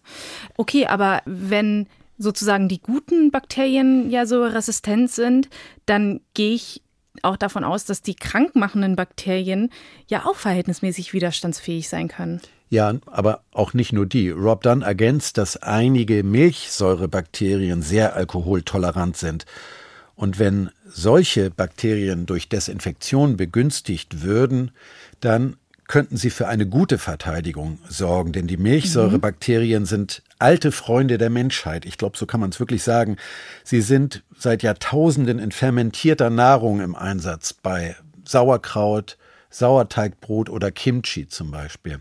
Okay, aber wenn sozusagen die guten Bakterien ja so resistent sind, dann gehe ich auch davon aus, dass die krankmachenden Bakterien ja auch verhältnismäßig widerstandsfähig sein können. Ja, aber auch nicht nur die. Rob Dunn ergänzt, dass einige Milchsäurebakterien sehr alkoholtolerant sind. Und wenn solche Bakterien durch Desinfektion begünstigt würden, dann könnten sie für eine gute Verteidigung sorgen, denn die Milchsäurebakterien mhm. sind alte Freunde der Menschheit. Ich glaube, so kann man es wirklich sagen. Sie sind seit Jahrtausenden in fermentierter Nahrung im Einsatz, bei Sauerkraut, Sauerteigbrot oder Kimchi zum Beispiel.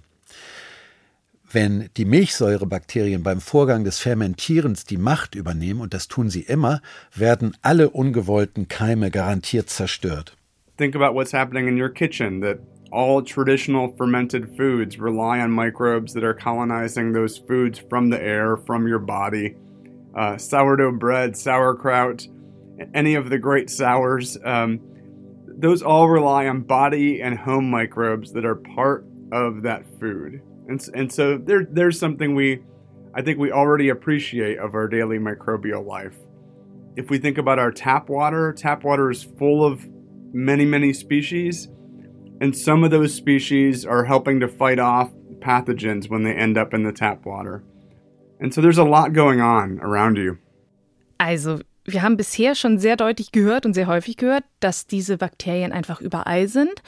Wenn die Milchsäurebakterien beim Vorgang des Fermentierens die Macht übernehmen, und das tun sie immer, werden alle ungewollten Keime garantiert zerstört. Think about what's happening in your kitchen that all traditional fermented foods rely on microbes that are colonizing those foods from the air, from your body. Uh, sourdough bread, sauerkraut, any of the great sours, um, those all rely on body and home microbes that are part of that food. And, and so there, there's something we, I think we already appreciate of our daily microbial life. If we think about our tap water, tap water is full of many, many species. And some of those species are helping to fight off pathogens when they end up in the tap water. And so there's a lot going on around you. Also, wir haben bisher schon sehr deutlich gehört und sehr häufig gehört, dass diese Bakterien einfach überall sind.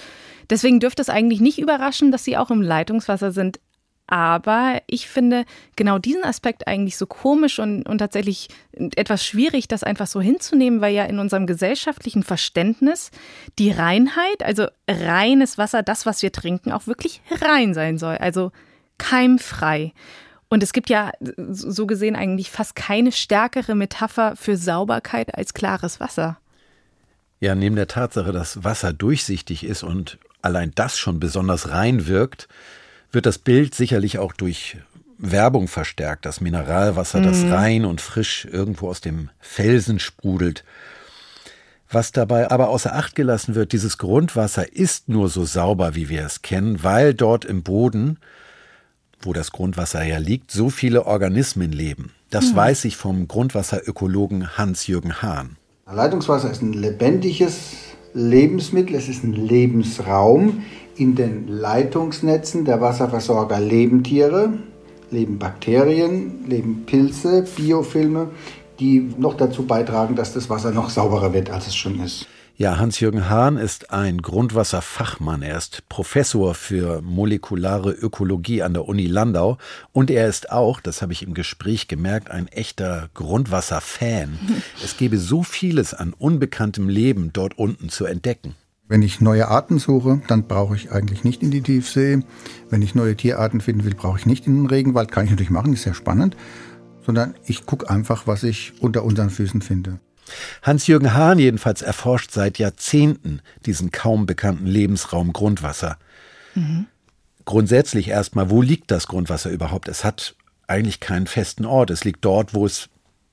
Deswegen dürfte es eigentlich nicht überraschen, dass sie auch im Leitungswasser sind. Aber ich finde genau diesen Aspekt eigentlich so komisch und, und tatsächlich etwas schwierig, das einfach so hinzunehmen, weil ja in unserem gesellschaftlichen Verständnis die Reinheit, also reines Wasser, das, was wir trinken, auch wirklich rein sein soll. Also keimfrei. Und es gibt ja so gesehen eigentlich fast keine stärkere Metapher für Sauberkeit als klares Wasser. Ja, neben der Tatsache, dass Wasser durchsichtig ist und allein das schon besonders rein wirkt, wird das Bild sicherlich auch durch Werbung verstärkt, das Mineralwasser, mhm. das rein und frisch irgendwo aus dem Felsen sprudelt. Was dabei aber außer Acht gelassen wird, dieses Grundwasser ist nur so sauber, wie wir es kennen, weil dort im Boden, wo das Grundwasser ja liegt, so viele Organismen leben. Das mhm. weiß ich vom Grundwasserökologen Hans-Jürgen Hahn. Leitungswasser ist ein lebendiges Lebensmittel, es ist ein Lebensraum, in den Leitungsnetzen der Wasserversorger leben Tiere, leben Bakterien, leben Pilze, Biofilme, die noch dazu beitragen, dass das Wasser noch sauberer wird, als es schon ist. Ja, Hans-Jürgen Hahn ist ein Grundwasserfachmann. Er ist Professor für molekulare Ökologie an der Uni Landau und er ist auch, das habe ich im Gespräch gemerkt, ein echter Grundwasserfan. Es gebe so vieles an unbekanntem Leben dort unten zu entdecken. Wenn ich neue Arten suche, dann brauche ich eigentlich nicht in die Tiefsee. Wenn ich neue Tierarten finden will, brauche ich nicht in den Regenwald. Kann ich natürlich machen, ist sehr spannend. Sondern ich gucke einfach, was ich unter unseren Füßen finde. Hans-Jürgen Hahn jedenfalls erforscht seit Jahrzehnten diesen kaum bekannten Lebensraum Grundwasser. Mhm. Grundsätzlich erstmal, wo liegt das Grundwasser überhaupt? Es hat eigentlich keinen festen Ort. Es liegt dort, wo es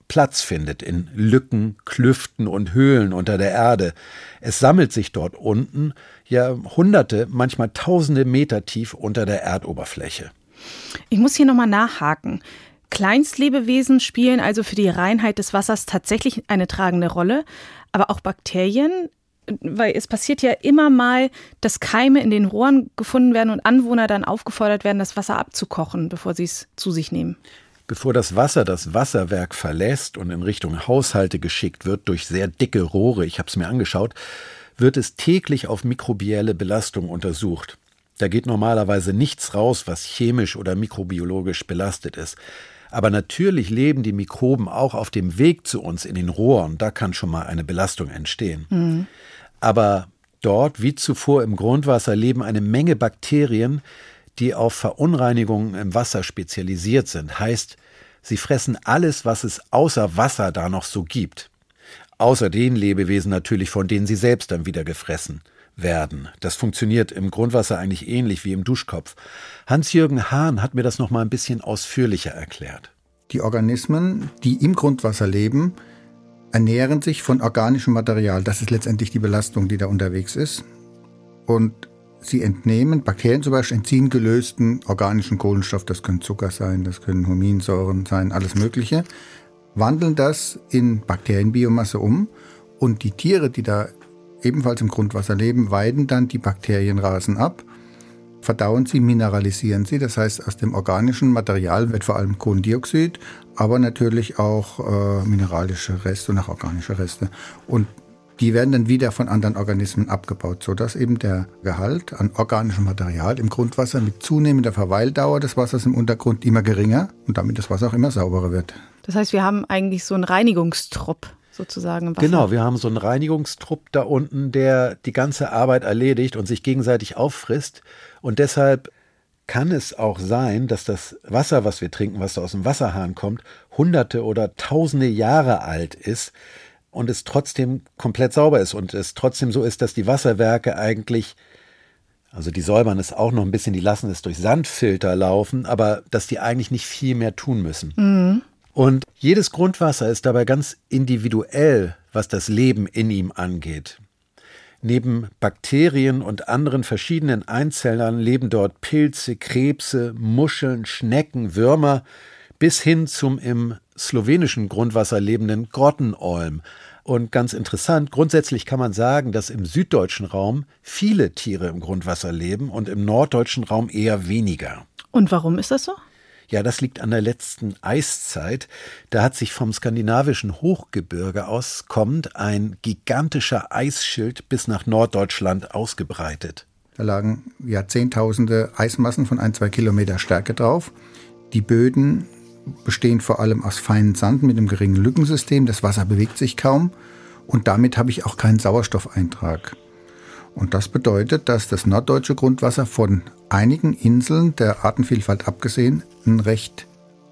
Platz findet, in Lücken, Klüften und Höhlen unter der Erde. Es sammelt sich dort unten ja hunderte, manchmal tausende Meter tief unter der Erdoberfläche. Ich muss hier nochmal nachhaken. Kleinstlebewesen spielen also für die Reinheit des Wassers tatsächlich eine tragende Rolle, aber auch Bakterien, weil es passiert ja immer mal, dass Keime in den Rohren gefunden werden und Anwohner dann aufgefordert werden, das Wasser abzukochen, bevor sie es zu sich nehmen. Bevor das Wasser das Wasserwerk verlässt und in Richtung Haushalte geschickt wird durch sehr dicke Rohre, ich habe es mir angeschaut, wird es täglich auf mikrobielle Belastung untersucht. Da geht normalerweise nichts raus, was chemisch oder mikrobiologisch belastet ist. Aber natürlich leben die Mikroben auch auf dem Weg zu uns in den Rohren. Da kann schon mal eine Belastung entstehen. Mhm. Aber dort, wie zuvor im Grundwasser, leben eine Menge Bakterien, die auf Verunreinigungen im Wasser spezialisiert sind. Heißt, sie fressen alles, was es außer Wasser da noch so gibt. Außer den Lebewesen natürlich, von denen sie selbst dann wieder gefressen werden. Das funktioniert im Grundwasser eigentlich ähnlich wie im Duschkopf. Hans-Jürgen Hahn hat mir das noch mal ein bisschen ausführlicher erklärt. Die Organismen, die im Grundwasser leben, ernähren sich von organischem Material. Das ist letztendlich die Belastung, die da unterwegs ist. Und sie entnehmen, Bakterien zum Beispiel entziehen gelösten organischen Kohlenstoff, das können Zucker sein, das können Huminsäuren sein, alles Mögliche, wandeln das in Bakterienbiomasse um und die Tiere, die da ebenfalls im Grundwasser leben, weiden dann die Bakterienrasen ab, verdauen sie, mineralisieren sie. Das heißt, aus dem organischen Material wird vor allem Kohlendioxid, aber natürlich auch äh, mineralische Reste und auch organische Reste. Und die werden dann wieder von anderen Organismen abgebaut, sodass eben der Gehalt an organischem Material im Grundwasser mit zunehmender Verweildauer des Wassers im Untergrund immer geringer und damit das Wasser auch immer sauberer wird. Das heißt, wir haben eigentlich so einen Reinigungstrupp sozusagen im Wasser. Genau, wir haben so einen Reinigungstrupp da unten, der die ganze Arbeit erledigt und sich gegenseitig auffrisst. Und deshalb kann es auch sein, dass das Wasser, was wir trinken, was da aus dem Wasserhahn kommt, hunderte oder tausende Jahre alt ist und es trotzdem komplett sauber ist und es trotzdem so ist, dass die Wasserwerke eigentlich, also die säubern es auch noch ein bisschen, die lassen es durch Sandfilter laufen, aber dass die eigentlich nicht viel mehr tun müssen. Mhm. Und jedes Grundwasser ist dabei ganz individuell, was das Leben in ihm angeht. Neben Bakterien und anderen verschiedenen Einzellern leben dort Pilze, Krebse, Muscheln, Schnecken, Würmer bis hin zum im slowenischen Grundwasser lebenden Grottenolm. Und ganz interessant, grundsätzlich kann man sagen, dass im süddeutschen Raum viele Tiere im Grundwasser leben und im norddeutschen Raum eher weniger. Und warum ist das so? Ja, das liegt an der letzten Eiszeit. Da hat sich vom skandinavischen Hochgebirge aus kommend ein gigantischer Eisschild bis nach Norddeutschland ausgebreitet. Da lagen ja Zehntausende Eismassen von ein, zwei Kilometer Stärke drauf. Die Böden bestehen vor allem aus feinen Sand mit einem geringen Lückensystem. Das Wasser bewegt sich kaum und damit habe ich auch keinen Sauerstoffeintrag. Und das bedeutet, dass das norddeutsche Grundwasser von einigen Inseln der Artenvielfalt abgesehen ein recht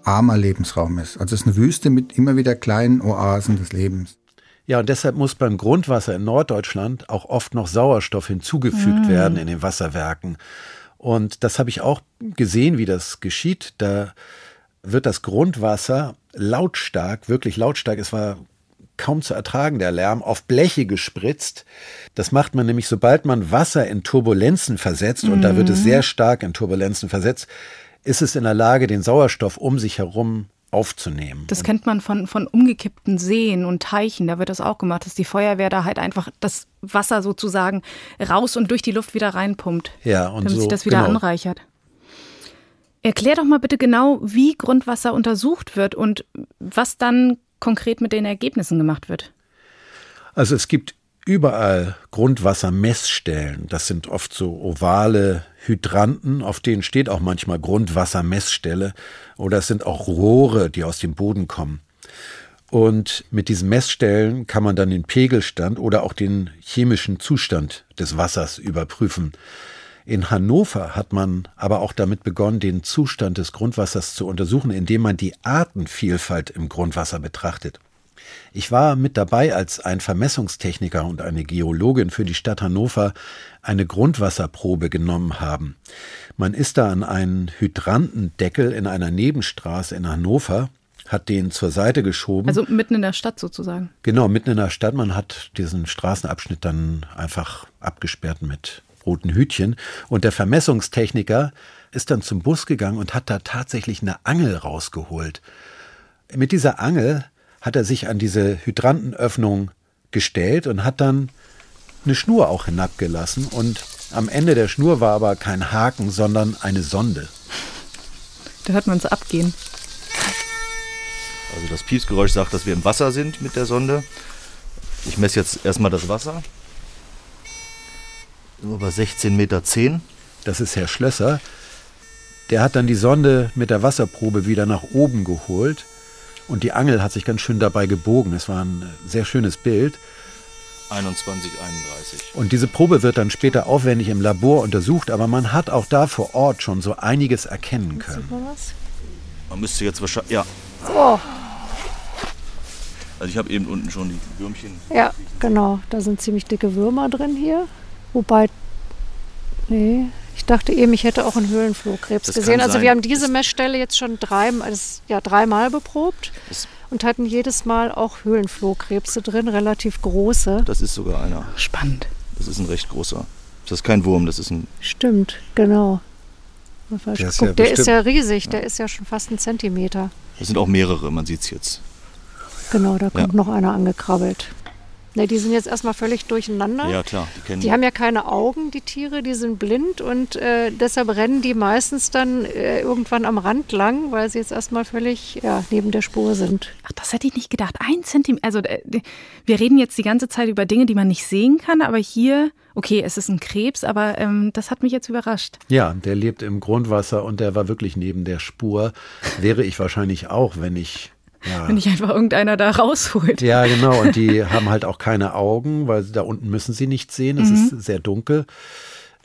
armer Lebensraum ist. Also es ist eine Wüste mit immer wieder kleinen Oasen des Lebens. Ja, und deshalb muss beim Grundwasser in Norddeutschland auch oft noch Sauerstoff hinzugefügt mm. werden in den Wasserwerken. Und das habe ich auch gesehen, wie das geschieht. Da wird das Grundwasser lautstark, wirklich lautstark, es war kaum zu ertragen, der Lärm, auf Bleche gespritzt. Das macht man nämlich, sobald man Wasser in Turbulenzen versetzt, und da wird es mhm. sehr stark in Turbulenzen versetzt, ist es in der Lage, den Sauerstoff um sich herum aufzunehmen. Das kennt man von, von umgekippten Seen und Teichen. Da wird das auch gemacht, dass die Feuerwehr da halt einfach das Wasser sozusagen raus und durch die Luft wieder reinpumpt. Ja, und damit so, sich das wieder genau. anreichert. Erklär doch mal bitte genau, wie Grundwasser untersucht wird und was dann konkret mit den Ergebnissen gemacht wird. Also es gibt überall Grundwassermessstellen. Das sind oft so ovale Hydranten, auf denen steht auch manchmal Grundwassermessstelle. Oder es sind auch Rohre, die aus dem Boden kommen. Und mit diesen Messstellen kann man dann den Pegelstand oder auch den chemischen Zustand des Wassers überprüfen. In Hannover hat man aber auch damit begonnen, den Zustand des Grundwassers zu untersuchen, indem man die Artenvielfalt im Grundwasser betrachtet. Ich war mit dabei, als ein Vermessungstechniker und eine Geologin für die Stadt Hannover eine Grundwasserprobe genommen haben. Man ist da an einen Hydrantendeckel in einer Nebenstraße in Hannover hat den zur Seite geschoben. Also mitten in der Stadt sozusagen. Genau, mitten in der Stadt. Man hat diesen Straßenabschnitt dann einfach abgesperrt mit roten Hütchen. Und der Vermessungstechniker ist dann zum Bus gegangen und hat da tatsächlich eine Angel rausgeholt. Mit dieser Angel hat er sich an diese Hydrantenöffnung gestellt und hat dann eine Schnur auch hinabgelassen. Und am Ende der Schnur war aber kein Haken, sondern eine Sonde. Da hört man es abgehen. Also das Piepsgeräusch sagt, dass wir im Wasser sind mit der Sonde. Ich messe jetzt erstmal das Wasser. Über 16,10 Meter. Das ist Herr Schlösser. Der hat dann die Sonde mit der Wasserprobe wieder nach oben geholt und die Angel hat sich ganz schön dabei gebogen. Es war ein sehr schönes Bild. 21, 31. Und diese Probe wird dann später aufwendig im Labor untersucht, aber man hat auch da vor Ort schon so einiges erkennen können. Man müsste jetzt wahrscheinlich. Ja. Oh. Also ich habe eben unten schon die Würmchen. Ja, genau. Da sind ziemlich dicke Würmer drin hier. Wobei, nee, ich dachte eben, ich hätte auch einen Höhlenflohkrebs Das gesehen. Also sein. wir haben diese Messstelle jetzt schon dreimal, das- ja, dreimal beprobt Das, und hatten jedes Mal auch Höhlenflohkrebse drin, relativ große. das ist sogar einer. Spannend. Das ist ein recht großer. Das ist kein Wurm, das ist ein. Stimmt, genau. Der ist ja der ist ja riesig, der ist ja schon fast ein Zentimeter. Das sind auch mehrere, man sieht es jetzt. Genau, da kommt Ja. noch einer angekrabbelt. Ne, die sind jetzt erstmal völlig durcheinander. Ja, klar, die kennen Die haben ja keine Augen, die Tiere, die sind blind und äh, deshalb rennen die meistens dann äh, irgendwann am Rand lang, weil sie jetzt erstmal völlig ja, neben der Spur sind. Ach, das hätte ich nicht gedacht. Ein Zentimeter. Also, äh, wir reden jetzt die ganze Zeit über Dinge, die man nicht sehen kann, aber hier, okay, es ist ein Krebs, aber ähm, das hat mich jetzt überrascht. Ja, der lebt im Grundwasser und der war wirklich neben der Spur. Wäre ich wahrscheinlich auch, wenn ich. Ja, Wenn nicht einfach irgendeiner da rausholt. ja, genau. Und die haben halt auch keine Augen, weil da unten müssen sie nichts sehen. Es ist sehr dunkel.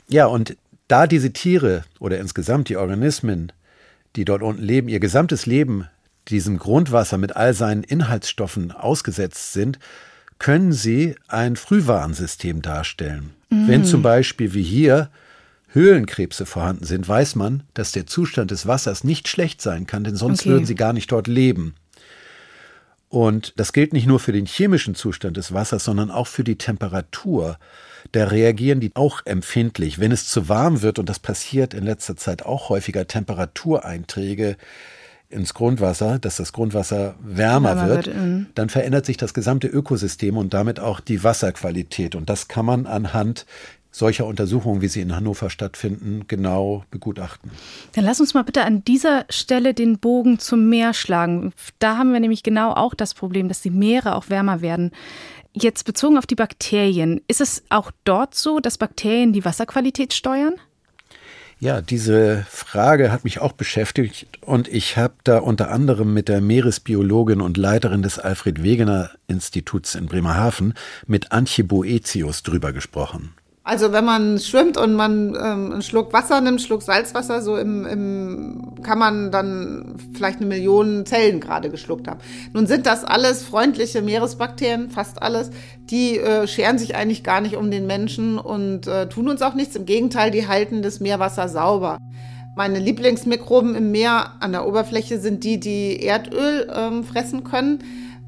Ja, und da diese Tiere oder insgesamt die Organismen, die dort unten leben, ihr gesamtes Leben diesem Grundwasser mit all seinen Inhaltsstoffen ausgesetzt sind, können sie ein Frühwarnsystem darstellen. Wenn zum Beispiel wie hier Höhlenkrebse vorhanden sind, weiß man, dass der Zustand des Wassers nicht schlecht sein kann, denn sonst Okay. würden sie gar nicht dort leben. Und das gilt nicht nur für den chemischen Zustand des Wassers, sondern auch für die Temperatur. Da reagieren die auch empfindlich. Wenn es zu warm wird, und das passiert in letzter Zeit auch häufiger, Temperatureinträge ins Grundwasser, dass das Grundwasser wärmer, Wärmer wird, wird, mhm. dann verändert sich das gesamte Ökosystem und damit auch die Wasserqualität. Und das kann man anhand solcher Untersuchungen, wie sie in Hannover stattfinden, genau begutachten. Dann lass uns mal bitte an dieser Stelle den Bogen zum Meer schlagen. Da haben wir nämlich genau auch das Problem, dass die Meere auch wärmer werden. Jetzt bezogen auf die Bakterien, ist es auch dort so, dass Bakterien die Wasserqualität steuern? Ja, diese Frage hat mich auch beschäftigt und ich habe da unter anderem mit der Meeresbiologin und Leiterin des Alfred Wegener Instituts in Bremerhaven mit Antje Boetius drüber gesprochen. Also wenn man schwimmt und man ähm, einen Schluck Wasser nimmt, einen Schluck Salzwasser, so im, im kann man dann vielleicht eine Million Zellen gerade geschluckt haben. Nun sind das alles freundliche Meeresbakterien, fast alles. Die äh, scheren sich eigentlich gar nicht um den Menschen und äh, tun uns auch nichts. Im Gegenteil, die halten das Meerwasser sauber. Meine Lieblingsmikroben im Meer an der Oberfläche sind die, die Erdöl ähm, fressen können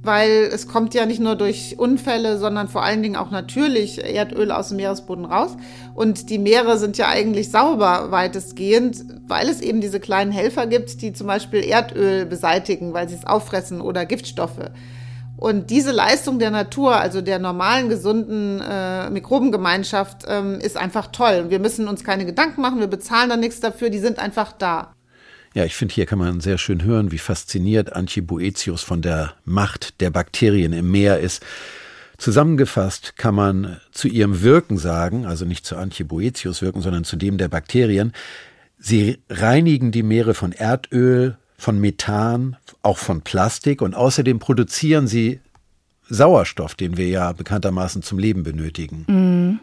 weil es kommt ja nicht nur durch Unfälle, sondern vor allen Dingen auch natürlich Erdöl aus dem Meeresboden raus. Und die Meere sind ja eigentlich sauber weitestgehend, weil es eben diese kleinen Helfer gibt, die zum Beispiel Erdöl beseitigen, weil sie es auffressen oder Giftstoffe. Und diese Leistung der Natur, also der normalen, gesunden äh, Mikrobengemeinschaft, ähm, ist einfach toll. Wir müssen uns keine Gedanken machen, wir bezahlen da nichts dafür, die sind einfach da. Ja, ich finde, hier kann man sehr schön hören, wie fasziniert Antje Boetius von der Macht der Bakterien im Meer ist. Zusammengefasst kann man zu ihrem Wirken sagen, also nicht zu Antiboetius wirken, sondern zu dem der Bakterien, sie reinigen die Meere von Erdöl, von Methan, auch von Plastik und außerdem produzieren sie Sauerstoff, den wir ja bekanntermaßen zum Leben benötigen. Mhm.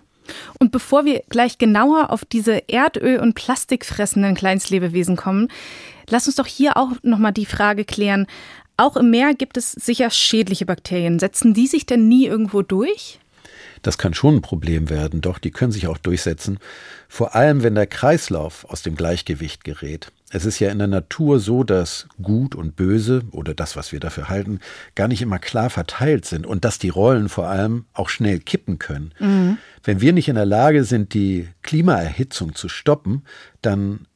Und bevor wir gleich genauer auf diese Erdöl- und Plastikfressenden Kleinstlebewesen kommen, lass uns doch hier auch nochmal die Frage klären. Auch im Meer gibt es sicher schädliche Bakterien. Setzen die sich denn nie irgendwo durch? Das kann schon ein Problem werden, doch die können sich auch durchsetzen, vor allem wenn der Kreislauf aus dem Gleichgewicht gerät. Es ist ja in der Natur so, dass Gut und Böse oder das, was wir dafür halten, gar nicht immer klar verteilt sind und dass die Rollen vor allem auch schnell kippen können. Mhm. Wenn wir nicht in der Lage sind, die Klimaerhitzung zu stoppen, dann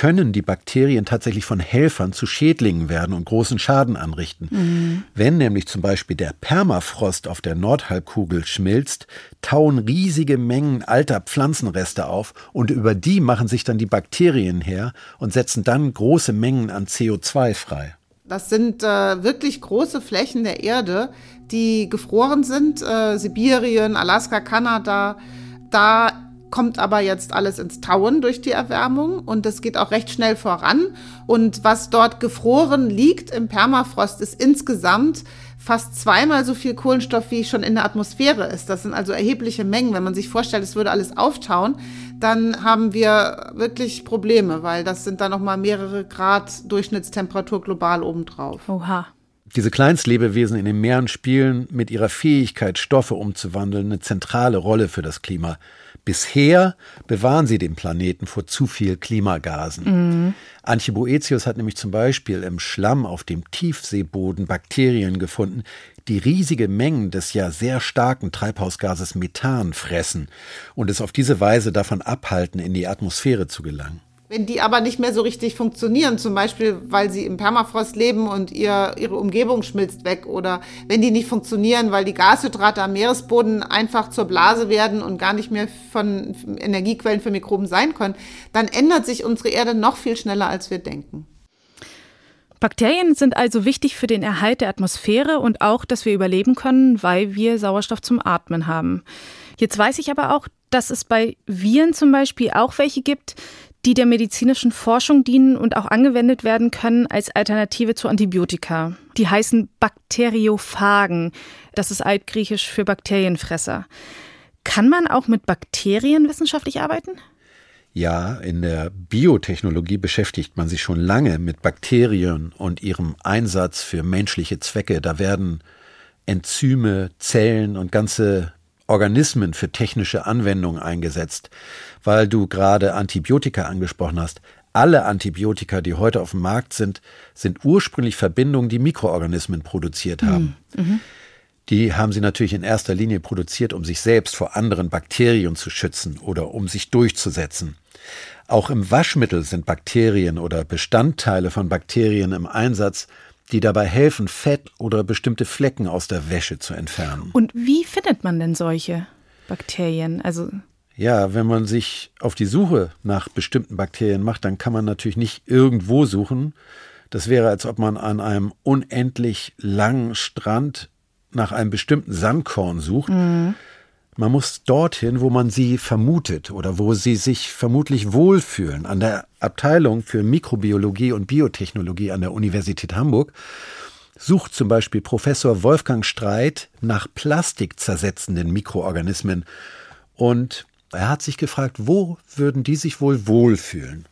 können die Bakterien tatsächlich von Helfern zu Schädlingen werden und großen Schaden anrichten. Mhm. Wenn nämlich zum Beispiel der Permafrost auf der Nordhalbkugel schmilzt, tauen riesige Mengen alter Pflanzenreste auf und über die machen sich dann die Bakterien her und setzen dann große Mengen an CO2 frei. Das sind äh, wirklich große Flächen der Erde, die gefroren sind. Äh, Sibirien, Alaska, Kanada. Da kommt aber jetzt alles ins Tauen durch die Erwärmung und es geht auch recht schnell voran. Und was dort gefroren liegt im Permafrost, ist insgesamt fast zweimal so viel Kohlenstoff, wie schon in der Atmosphäre ist. Das sind also erhebliche Mengen. Wenn man sich vorstellt, es würde alles auftauen, dann haben wir wirklich Probleme, weil das sind dann noch mal mehrere Grad Durchschnittstemperatur global obendrauf. Oha. Diese Kleinstlebewesen in den Meeren spielen mit ihrer Fähigkeit, Stoffe umzuwandeln, eine zentrale Rolle für das Klima. Bisher bewahren sie den Planeten vor zu viel Klimagasen. Mhm. Antje Boetius hat nämlich zum Beispiel im Schlamm auf dem Tiefseeboden Bakterien gefunden, die riesige Mengen des ja sehr starken Treibhausgases Methan fressen und es auf diese Weise davon abhalten, in die Atmosphäre zu gelangen. Wenn die aber nicht mehr so richtig funktionieren, zum Beispiel, weil sie im Permafrost leben und ihr, ihre Umgebung schmilzt weg oder wenn die nicht funktionieren, weil die Gashydrate am Meeresboden einfach zur Blase werden und gar nicht mehr von Energiequellen für Mikroben sein können, dann ändert sich unsere Erde noch viel schneller, als wir denken. Bakterien sind also wichtig für den Erhalt der Atmosphäre und auch, dass wir überleben können, weil wir Sauerstoff zum Atmen haben. Jetzt weiß ich aber auch, dass es bei Viren zum Beispiel auch welche gibt, die der medizinischen Forschung dienen und auch angewendet werden können als Alternative zu Antibiotika. Die heißen Bakteriophagen. Das ist altgriechisch für Bakterienfresser. Kann man auch mit Bakterien wissenschaftlich arbeiten? Ja, in der Biotechnologie beschäftigt man sich schon lange mit Bakterien und ihrem Einsatz für menschliche Zwecke. Da werden Enzyme, Zellen und ganze Organismen für technische Anwendungen eingesetzt, weil du gerade Antibiotika angesprochen hast. Alle Antibiotika, die heute auf dem Markt sind, sind ursprünglich Verbindungen, die Mikroorganismen produziert haben. Mhm. mhm. Die haben sie natürlich in erster Linie produziert, um sich selbst vor anderen Bakterien zu schützen oder um sich durchzusetzen. Auch im Waschmittel sind Bakterien oder Bestandteile von Bakterien im Einsatz, die dabei helfen, Fett oder bestimmte Flecken aus der Wäsche zu entfernen. Und wie findet man denn solche Bakterien? Also ja, wenn man sich auf die Suche nach bestimmten Bakterien macht, dann kann man natürlich nicht irgendwo suchen. Das wäre, als ob man an einem unendlich langen Strand nach einem bestimmten Sandkorn sucht. Mhm. Man muss dorthin, wo man sie vermutet oder wo sie sich vermutlich wohlfühlen. An der Abteilung für Mikrobiologie und Biotechnologie an der Universität Hamburg sucht zum Beispiel Professor Wolfgang Streit nach plastikzersetzenden Mikroorganismen. Und er hat sich gefragt, wo würden die sich wohl wohlfühlen?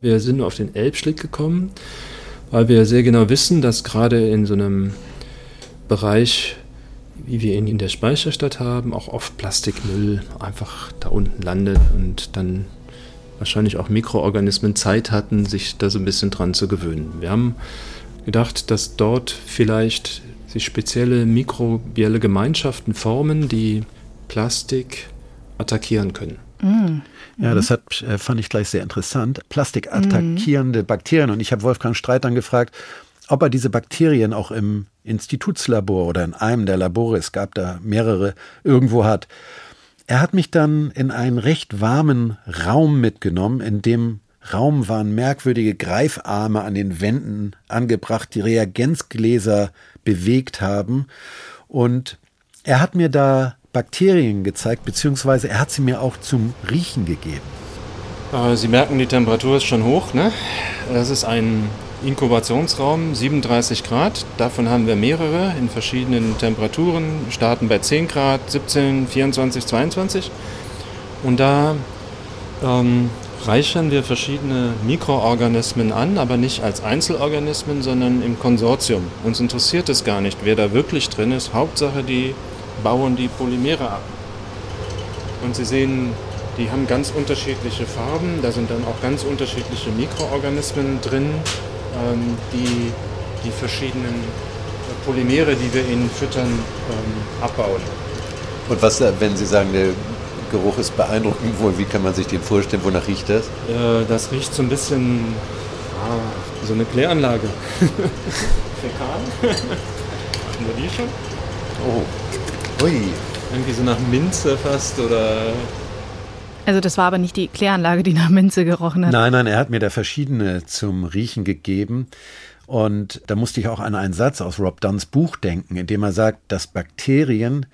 Wir sind auf den Elbschlick gekommen, weil wir sehr genau wissen, dass gerade in so einem Bereich wie wir ihn in der Speicherstadt haben, auch oft Plastikmüll einfach da unten landet und dann wahrscheinlich auch Mikroorganismen Zeit hatten, sich da so ein bisschen dran zu gewöhnen. Wir haben gedacht, dass dort vielleicht sich spezielle mikrobielle Gemeinschaften formen, die Plastik attackieren können. Mm. Ja, das hat, äh, fand ich gleich sehr interessant. Plastik attackierende mm. Bakterien. Und ich habe Wolfgang Streit dann gefragt, ob er diese Bakterien auch im Institutslabor oder in einem der Labore, es gab da mehrere, irgendwo hat. Er hat mich dann in einen recht warmen Raum mitgenommen, in dem Raum waren merkwürdige Greifarme an den Wänden angebracht, die Reagenzgläser bewegt haben. Und Er hat mir da Bakterien gezeigt, beziehungsweise er hat sie mir auch zum Riechen gegeben. Sie merken, die Temperatur ist schon hoch. Ne? Das ist ein Inkubationsraum, 37 Grad. Davon haben wir mehrere in verschiedenen Temperaturen. Starten bei 10 Grad, 17, 24, 22. Und da ähm, reichern wir verschiedene Mikroorganismen an, aber nicht als Einzelorganismen, sondern im Konsortium. Uns interessiert es gar nicht, wer da wirklich drin ist. Hauptsache, die bauen die Polymere ab. Und Sie sehen, die haben ganz unterschiedliche Farben. Da sind dann auch ganz unterschiedliche Mikroorganismen drin, die die verschiedenen Polymere, die wir ihnen füttern, ähm, abbauen. Und was, äh, wenn Sie sagen, der Geruch ist beeindruckend, wo, wie kann man sich den vorstellen? Wonach riecht das? Äh, das riecht so ein bisschen ah, so eine Kläranlage. Fäkal? Hatten wir die schon? Oh. Ui. Irgendwie so nach Minze fast oder Also das war aber nicht die Kläranlage, die nach Minze gerochen hat. Nein, nein, er hat mir da verschiedene zum Riechen gegeben. Und da musste ich auch an einen Satz aus Rob Dunns Buch denken, in dem er sagt, dass Bakterien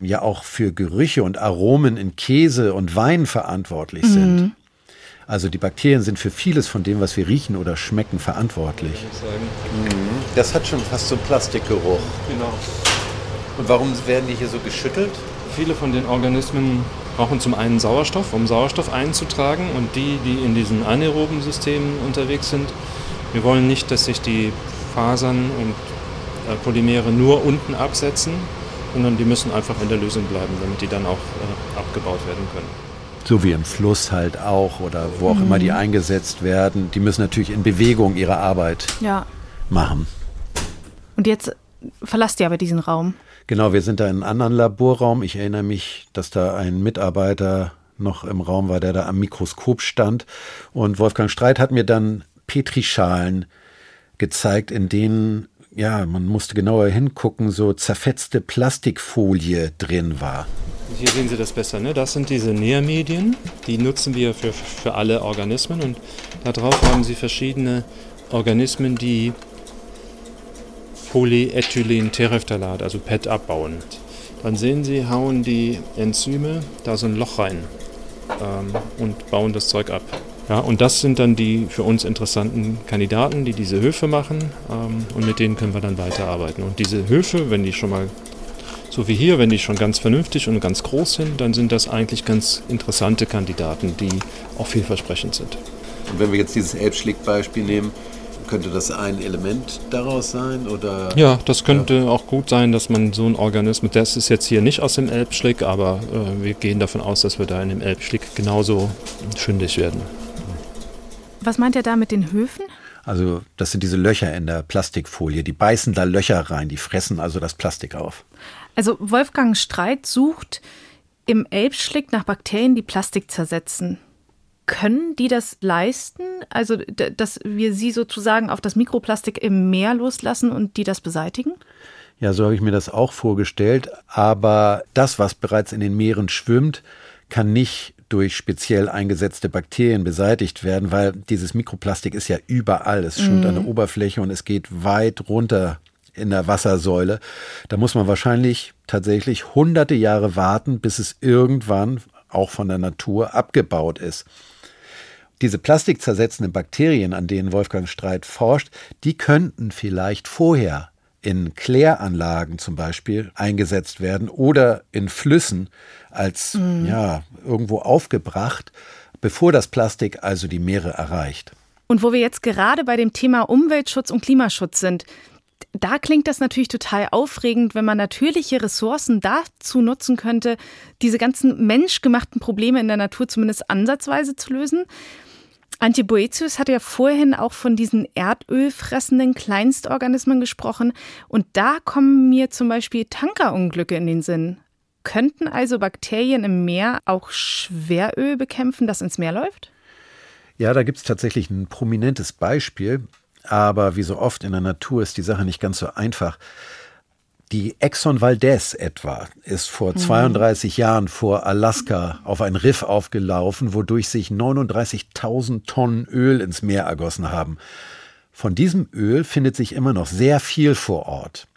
ja auch für Gerüche und Aromen in Käse und Wein verantwortlich sind. Also die Bakterien sind für vieles von dem, was wir riechen oder schmecken, verantwortlich. sagen. Das hat schon fast so einen Plastikgeruch. Genau. Und warum werden die hier so geschüttelt? Viele von den Organismen brauchen zum einen Sauerstoff, um Sauerstoff einzutragen und die, die in diesen anaeroben Systemen unterwegs sind, wir wollen nicht, dass sich die Fasern und äh, Polymere nur unten absetzen, sondern die müssen einfach in der Lösung bleiben, damit die dann auch äh, abgebaut werden können. So wie im Fluss halt auch oder wo auch immer die eingesetzt werden. Die müssen natürlich in Bewegung ihre Arbeit Ja. machen. Und jetzt verlasst ihr aber diesen Raum. Genau, wir sind da in einem anderen Laborraum. Ich erinnere mich, dass da ein Mitarbeiter noch im Raum war, der da am Mikroskop stand. Und Wolfgang Streit hat mir dann Petrischalen gezeigt, in denen, ja, man musste genauer hingucken, so zerfetzte Plastikfolie drin war. Hier sehen Sie das besser. Ne? Das sind diese Nährmedien, die nutzen wir für, für alle Organismen und darauf haben Sie verschiedene Organismen, die Polyethylenterephthalat, also PET, abbauen. Dann sehen Sie, hauen die Enzyme da so ein Loch rein ähm, und bauen das Zeug ab. Ja, und das sind dann die für uns interessanten Kandidaten, die diese Höfe machen ähm, und mit denen können wir dann weiterarbeiten. Und diese Höfe, wenn die schon mal so wie hier, wenn die schon ganz vernünftig und ganz groß sind, dann sind das eigentlich ganz interessante Kandidaten, die auch vielversprechend sind. Und wenn wir jetzt dieses Elbschlick-Beispiel nehmen, könnte das ein Element daraus sein? Oder? Ja, das könnte auch gut sein, dass man so einen Organismus, das ist jetzt hier nicht aus dem Elbschlick, aber äh, wir gehen davon aus, dass wir da in dem Elbschlick genauso fündig werden. Was meint er da mit den Höfen? Also das sind diese Löcher in der Plastikfolie, die beißen da Löcher rein, die fressen also das Plastik auf. Also Wolfgang Streit sucht im Elbschlick nach Bakterien, die Plastik zersetzen. Können die das leisten? Also, dass wir sie sozusagen auf das Mikroplastik im Meer loslassen und die das beseitigen? Ja, so habe ich mir das auch vorgestellt. Aber das, was bereits in den Meeren schwimmt, kann nicht durch speziell eingesetzte Bakterien beseitigt werden, weil dieses Mikroplastik ist ja überall. Es schwimmt an der Oberfläche und es geht weit runter in der Wassersäule. Da muss man wahrscheinlich tatsächlich hunderte Jahre warten, bis es irgendwann auch von der Natur abgebaut ist. Diese plastikzersetzenden Bakterien, an denen Wolfgang Streit forscht, die könnten vielleicht vorher in Kläranlagen zum Beispiel eingesetzt werden oder in Flüssen als ja irgendwo aufgebracht, bevor das Plastik also die Meere erreicht. Und wo wir jetzt gerade bei dem Thema Umweltschutz und Klimaschutz sind, da klingt das natürlich total aufregend, wenn man natürliche Ressourcen dazu nutzen könnte, diese ganzen menschgemachten Probleme in der Natur zumindest ansatzweise zu lösen. Antje Boetius hat ja vorhin auch von diesen erdölfressenden Kleinstorganismen gesprochen. Und da kommen mir zum Beispiel Tankerunglücke in den Sinn. Könnten also Bakterien im Meer auch Schweröl bekämpfen, das ins Meer läuft? Ja, da gibt es tatsächlich ein prominentes Beispiel, aber wie so oft in der Natur ist die Sache nicht ganz so einfach. Die Exxon Valdez etwa ist vor 32 Jahren vor Alaska auf ein Riff aufgelaufen, wodurch sich 39.000 Tonnen Öl ins Meer ergossen haben. Von diesem Öl findet sich immer noch sehr viel vor Ort.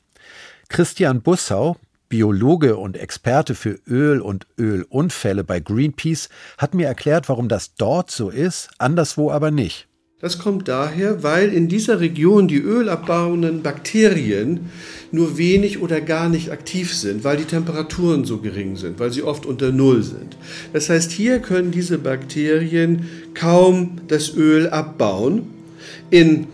Christian Bussau, Biologe und Experte für Öl und Ölunfälle bei Greenpeace, hat mir erklärt, warum das dort so ist, anderswo aber nicht. Das kommt daher, weil in dieser Region die ölabbauenden Bakterien nur wenig oder gar nicht aktiv sind, weil die Temperaturen so gering sind, weil sie oft unter Null sind. Das heißt, hier können diese Bakterien kaum das Öl abbauen. In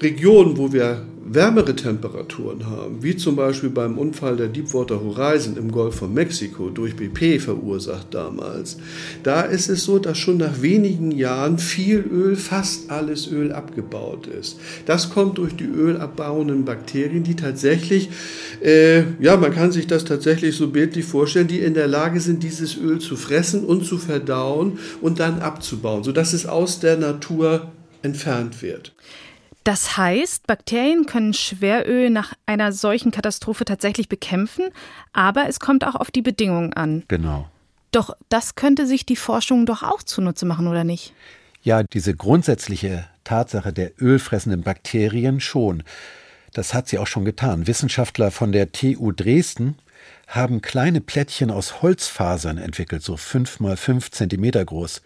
Regionen, wo wir wärmere Temperaturen haben, wie zum Beispiel beim Unfall der Deepwater Horizon im Golf von Mexiko durch BP verursacht damals, da ist es so, dass schon nach wenigen Jahren viel Öl, fast alles Öl abgebaut ist. Das kommt durch die ölabbauenden Bakterien, die tatsächlich, äh, ja, man kann sich das tatsächlich so bildlich vorstellen, die in der Lage sind, dieses Öl zu fressen und zu verdauen und dann abzubauen, sodass es aus der Natur entfernt wird. Das heißt, Bakterien können Schweröl nach einer solchen Katastrophe tatsächlich bekämpfen, aber es kommt auch auf die Bedingungen an. Genau. Doch das könnte sich die Forschung doch auch zunutze machen, oder nicht? Ja, diese grundsätzliche Tatsache der ölfressenden Bakterien schon. Das hat sie auch schon getan. Wissenschaftler von der TU Dresden haben kleine Plättchen aus Holzfasern entwickelt, so fünf mal fünf Zentimeter groß.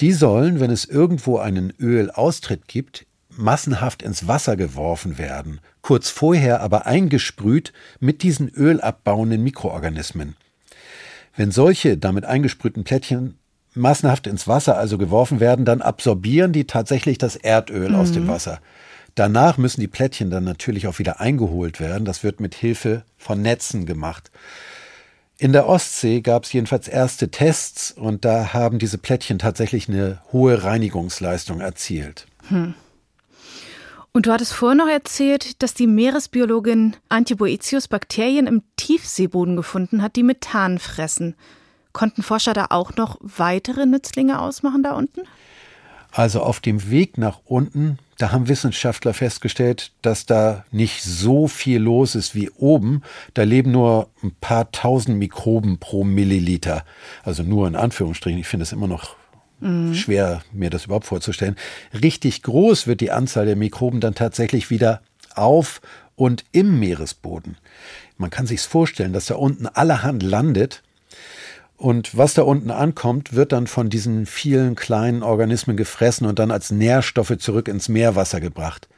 Die sollen, wenn es irgendwo einen Ölaustritt gibt, massenhaft ins Wasser geworfen werden, kurz vorher aber eingesprüht mit diesen ölabbauenden Mikroorganismen. Wenn solche damit eingesprühten Plättchen massenhaft ins Wasser also geworfen werden, dann absorbieren die tatsächlich das Erdöl mhm. aus dem mhm. Wasser. Danach müssen die Plättchen dann natürlich auch wieder eingeholt werden. Das wird mit Hilfe von Netzen gemacht. In der Ostsee gab es jedenfalls erste Tests und da haben diese Plättchen tatsächlich eine hohe Reinigungsleistung erzielt. Hm. Und du hattest vorher noch erzählt, dass die Meeresbiologin Antje Boetius Bakterien im Tiefseeboden gefunden hat, die Methan fressen. Konnten Forscher da auch noch weitere Nützlinge ausmachen da unten? Also auf dem Weg nach unten, da haben Wissenschaftler festgestellt, dass da nicht so viel los ist wie oben. Da leben nur ein paar tausend Mikroben pro Milliliter. Also nur in Anführungsstrichen. Ich finde es immer noch Mhm. Schwer, mir das überhaupt vorzustellen. Richtig groß wird die Anzahl der Mikroben dann tatsächlich wieder auf und im Meeresboden. Man kann sich's vorstellen, dass da unten allerhand landet. Und was da unten ankommt, wird dann von diesen vielen kleinen Organismen gefressen und dann als Nährstoffe zurück ins Meerwasser gebracht.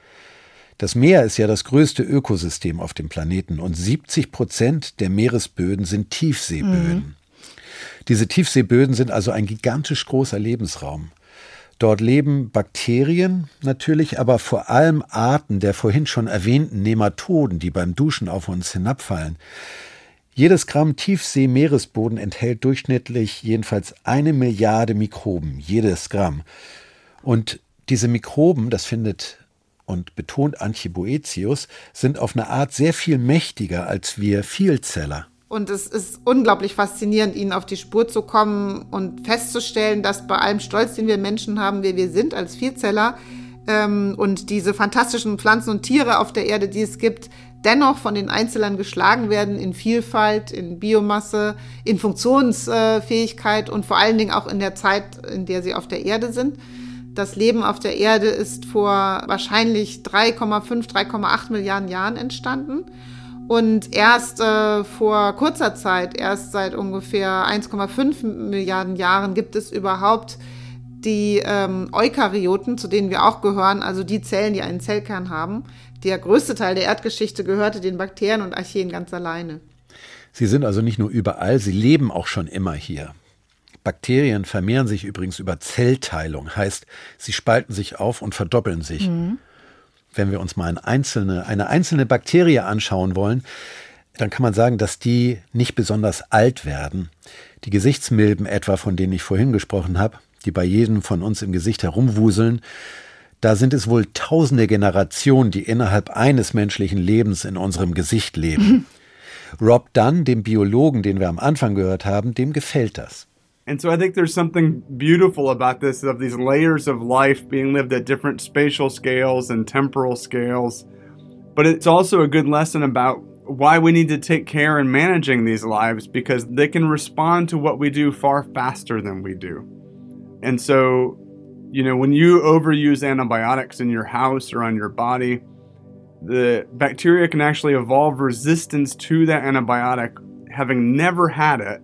Das Meer ist ja das größte Ökosystem auf dem Planeten und 70 Prozent der Meeresböden sind Tiefseeböden. Mhm. Diese Tiefseeböden sind also ein gigantisch großer Lebensraum. Dort leben Bakterien natürlich, aber vor allem Arten der vorhin schon erwähnten Nematoden, die beim Duschen auf uns hinabfallen. Jedes Gramm Tiefsee-Meeresboden enthält durchschnittlich jedenfalls eine Milliarde Mikroben, jedes Gramm. Und diese Mikroben, das findet und betont Antje Boetius, sind auf eine Art sehr viel mächtiger als wir Vielzeller. Und es ist unglaublich faszinierend, ihnen auf die Spur zu kommen und festzustellen, dass bei allem Stolz, den wir Menschen haben, wie wir sind als Vielzeller, ähm, und diese fantastischen Pflanzen und Tiere auf der Erde, die es gibt, dennoch von den Einzellern geschlagen werden in Vielfalt, in Biomasse, in Funktionsfähigkeit und vor allen Dingen auch in der Zeit, in der sie auf der Erde sind. Das Leben auf der Erde ist vor wahrscheinlich 3,5, 3,8 Milliarden Jahren entstanden. Und erst äh, vor kurzer Zeit, erst seit ungefähr 1,5 Milliarden Jahren, gibt es überhaupt die ähm, Eukaryoten, zu denen wir auch gehören, also die Zellen, die einen Zellkern haben. Der größte Teil der Erdgeschichte gehörte den Bakterien und Archeen ganz alleine. Sie sind also nicht nur überall, sie leben auch schon immer hier. Bakterien vermehren sich übrigens über Zellteilung, heißt, sie spalten sich auf und verdoppeln sich. Mhm wenn wir uns mal eine einzelne, eine einzelne Bakterie anschauen wollen, dann kann man sagen, dass die nicht besonders alt werden. Die Gesichtsmilben etwa, von denen ich vorhin gesprochen habe, die bei jedem von uns im Gesicht herumwuseln, da sind es wohl tausende Generationen, die innerhalb eines menschlichen Lebens in unserem Gesicht leben. Rob Dunn, dem Biologen, den wir am Anfang gehört haben, dem gefällt das. And so I think there's something beautiful about this of these layers of life being lived at different spatial scales and temporal scales. But it's also a good lesson about why we need to take care in managing these lives because they can respond to what we do far faster than we do. And so, you know, when you overuse antibiotics in your house or on your body, the bacteria can actually evolve resistance to that antibiotic, having never had it,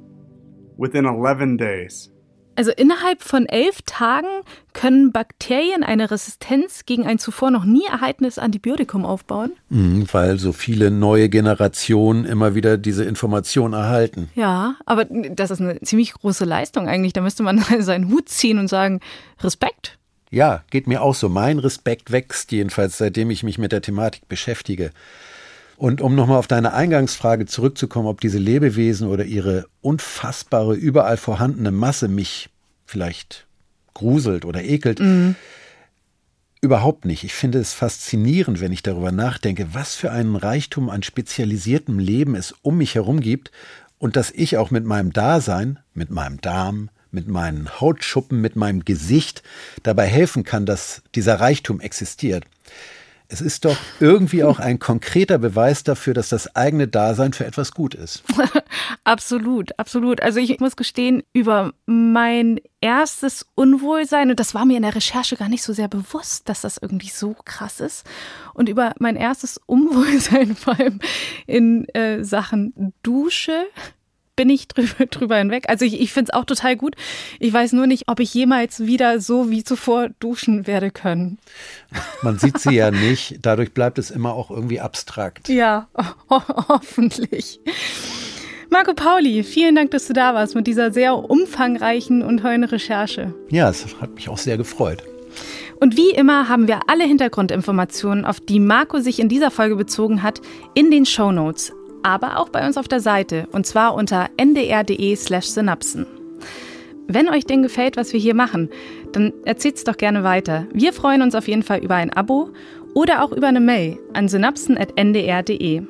within 11 days. Also innerhalb von elf Tagen können Bakterien eine Resistenz gegen ein zuvor noch nie erhaltenes Antibiotikum aufbauen? Mhm, weil so viele neue Generationen immer wieder diese Information erhalten. Ja, aber das ist eine ziemlich große Leistung eigentlich. Da müsste man seinen Hut ziehen und sagen, Respekt. Ja, geht mir auch so. Mein Respekt wächst jedenfalls, seitdem ich mich mit der Thematik beschäftige. Und um nochmal auf deine Eingangsfrage zurückzukommen, ob diese Lebewesen oder ihre unfassbare, überall vorhandene Masse mich vielleicht gruselt oder ekelt, mhm. überhaupt nicht. Ich finde es faszinierend, wenn ich darüber nachdenke, was für einen Reichtum an spezialisiertem Leben es um mich herum gibt und dass ich auch mit meinem Dasein, mit meinem Darm, mit meinen Hautschuppen, mit meinem Gesicht dabei helfen kann, dass dieser Reichtum existiert. Es ist doch irgendwie auch ein konkreter Beweis dafür, dass das eigene Dasein für etwas gut ist. absolut, absolut. Also ich muss gestehen, über mein erstes Unwohlsein, und das war mir in der Recherche gar nicht so sehr bewusst, dass das irgendwie so krass ist, und über mein erstes Unwohlsein vor allem in äh, Sachen Dusche, bin ich drüber, drüber hinweg. Also ich, ich finde es auch total gut. Ich weiß nur nicht, ob ich jemals wieder so wie zuvor duschen werde können. Man sieht sie ja nicht. Dadurch bleibt es immer auch irgendwie abstrakt. Ja, ho hoffentlich. Marco Pauli, vielen Dank, dass du da warst mit dieser sehr umfangreichen und tollen Recherche. Ja, es hat mich auch sehr gefreut. Und wie immer haben wir alle Hintergrundinformationen, auf die Marco sich in dieser Folge bezogen hat, in den Show Notes aber auch bei uns auf der Seite und zwar unter ndr.de/slash synapsen. Wenn euch denn gefällt, was wir hier machen, dann erzählt es doch gerne weiter. Wir freuen uns auf jeden Fall über ein Abo oder auch über eine Mail an synapsen.ndr.de.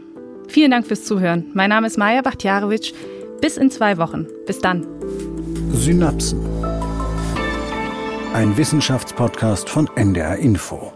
Vielen Dank fürs Zuhören. Mein Name ist Maja Bachtjarowitsch. Bis in zwei Wochen. Bis dann. Synapsen. Ein Wissenschaftspodcast von NDR Info.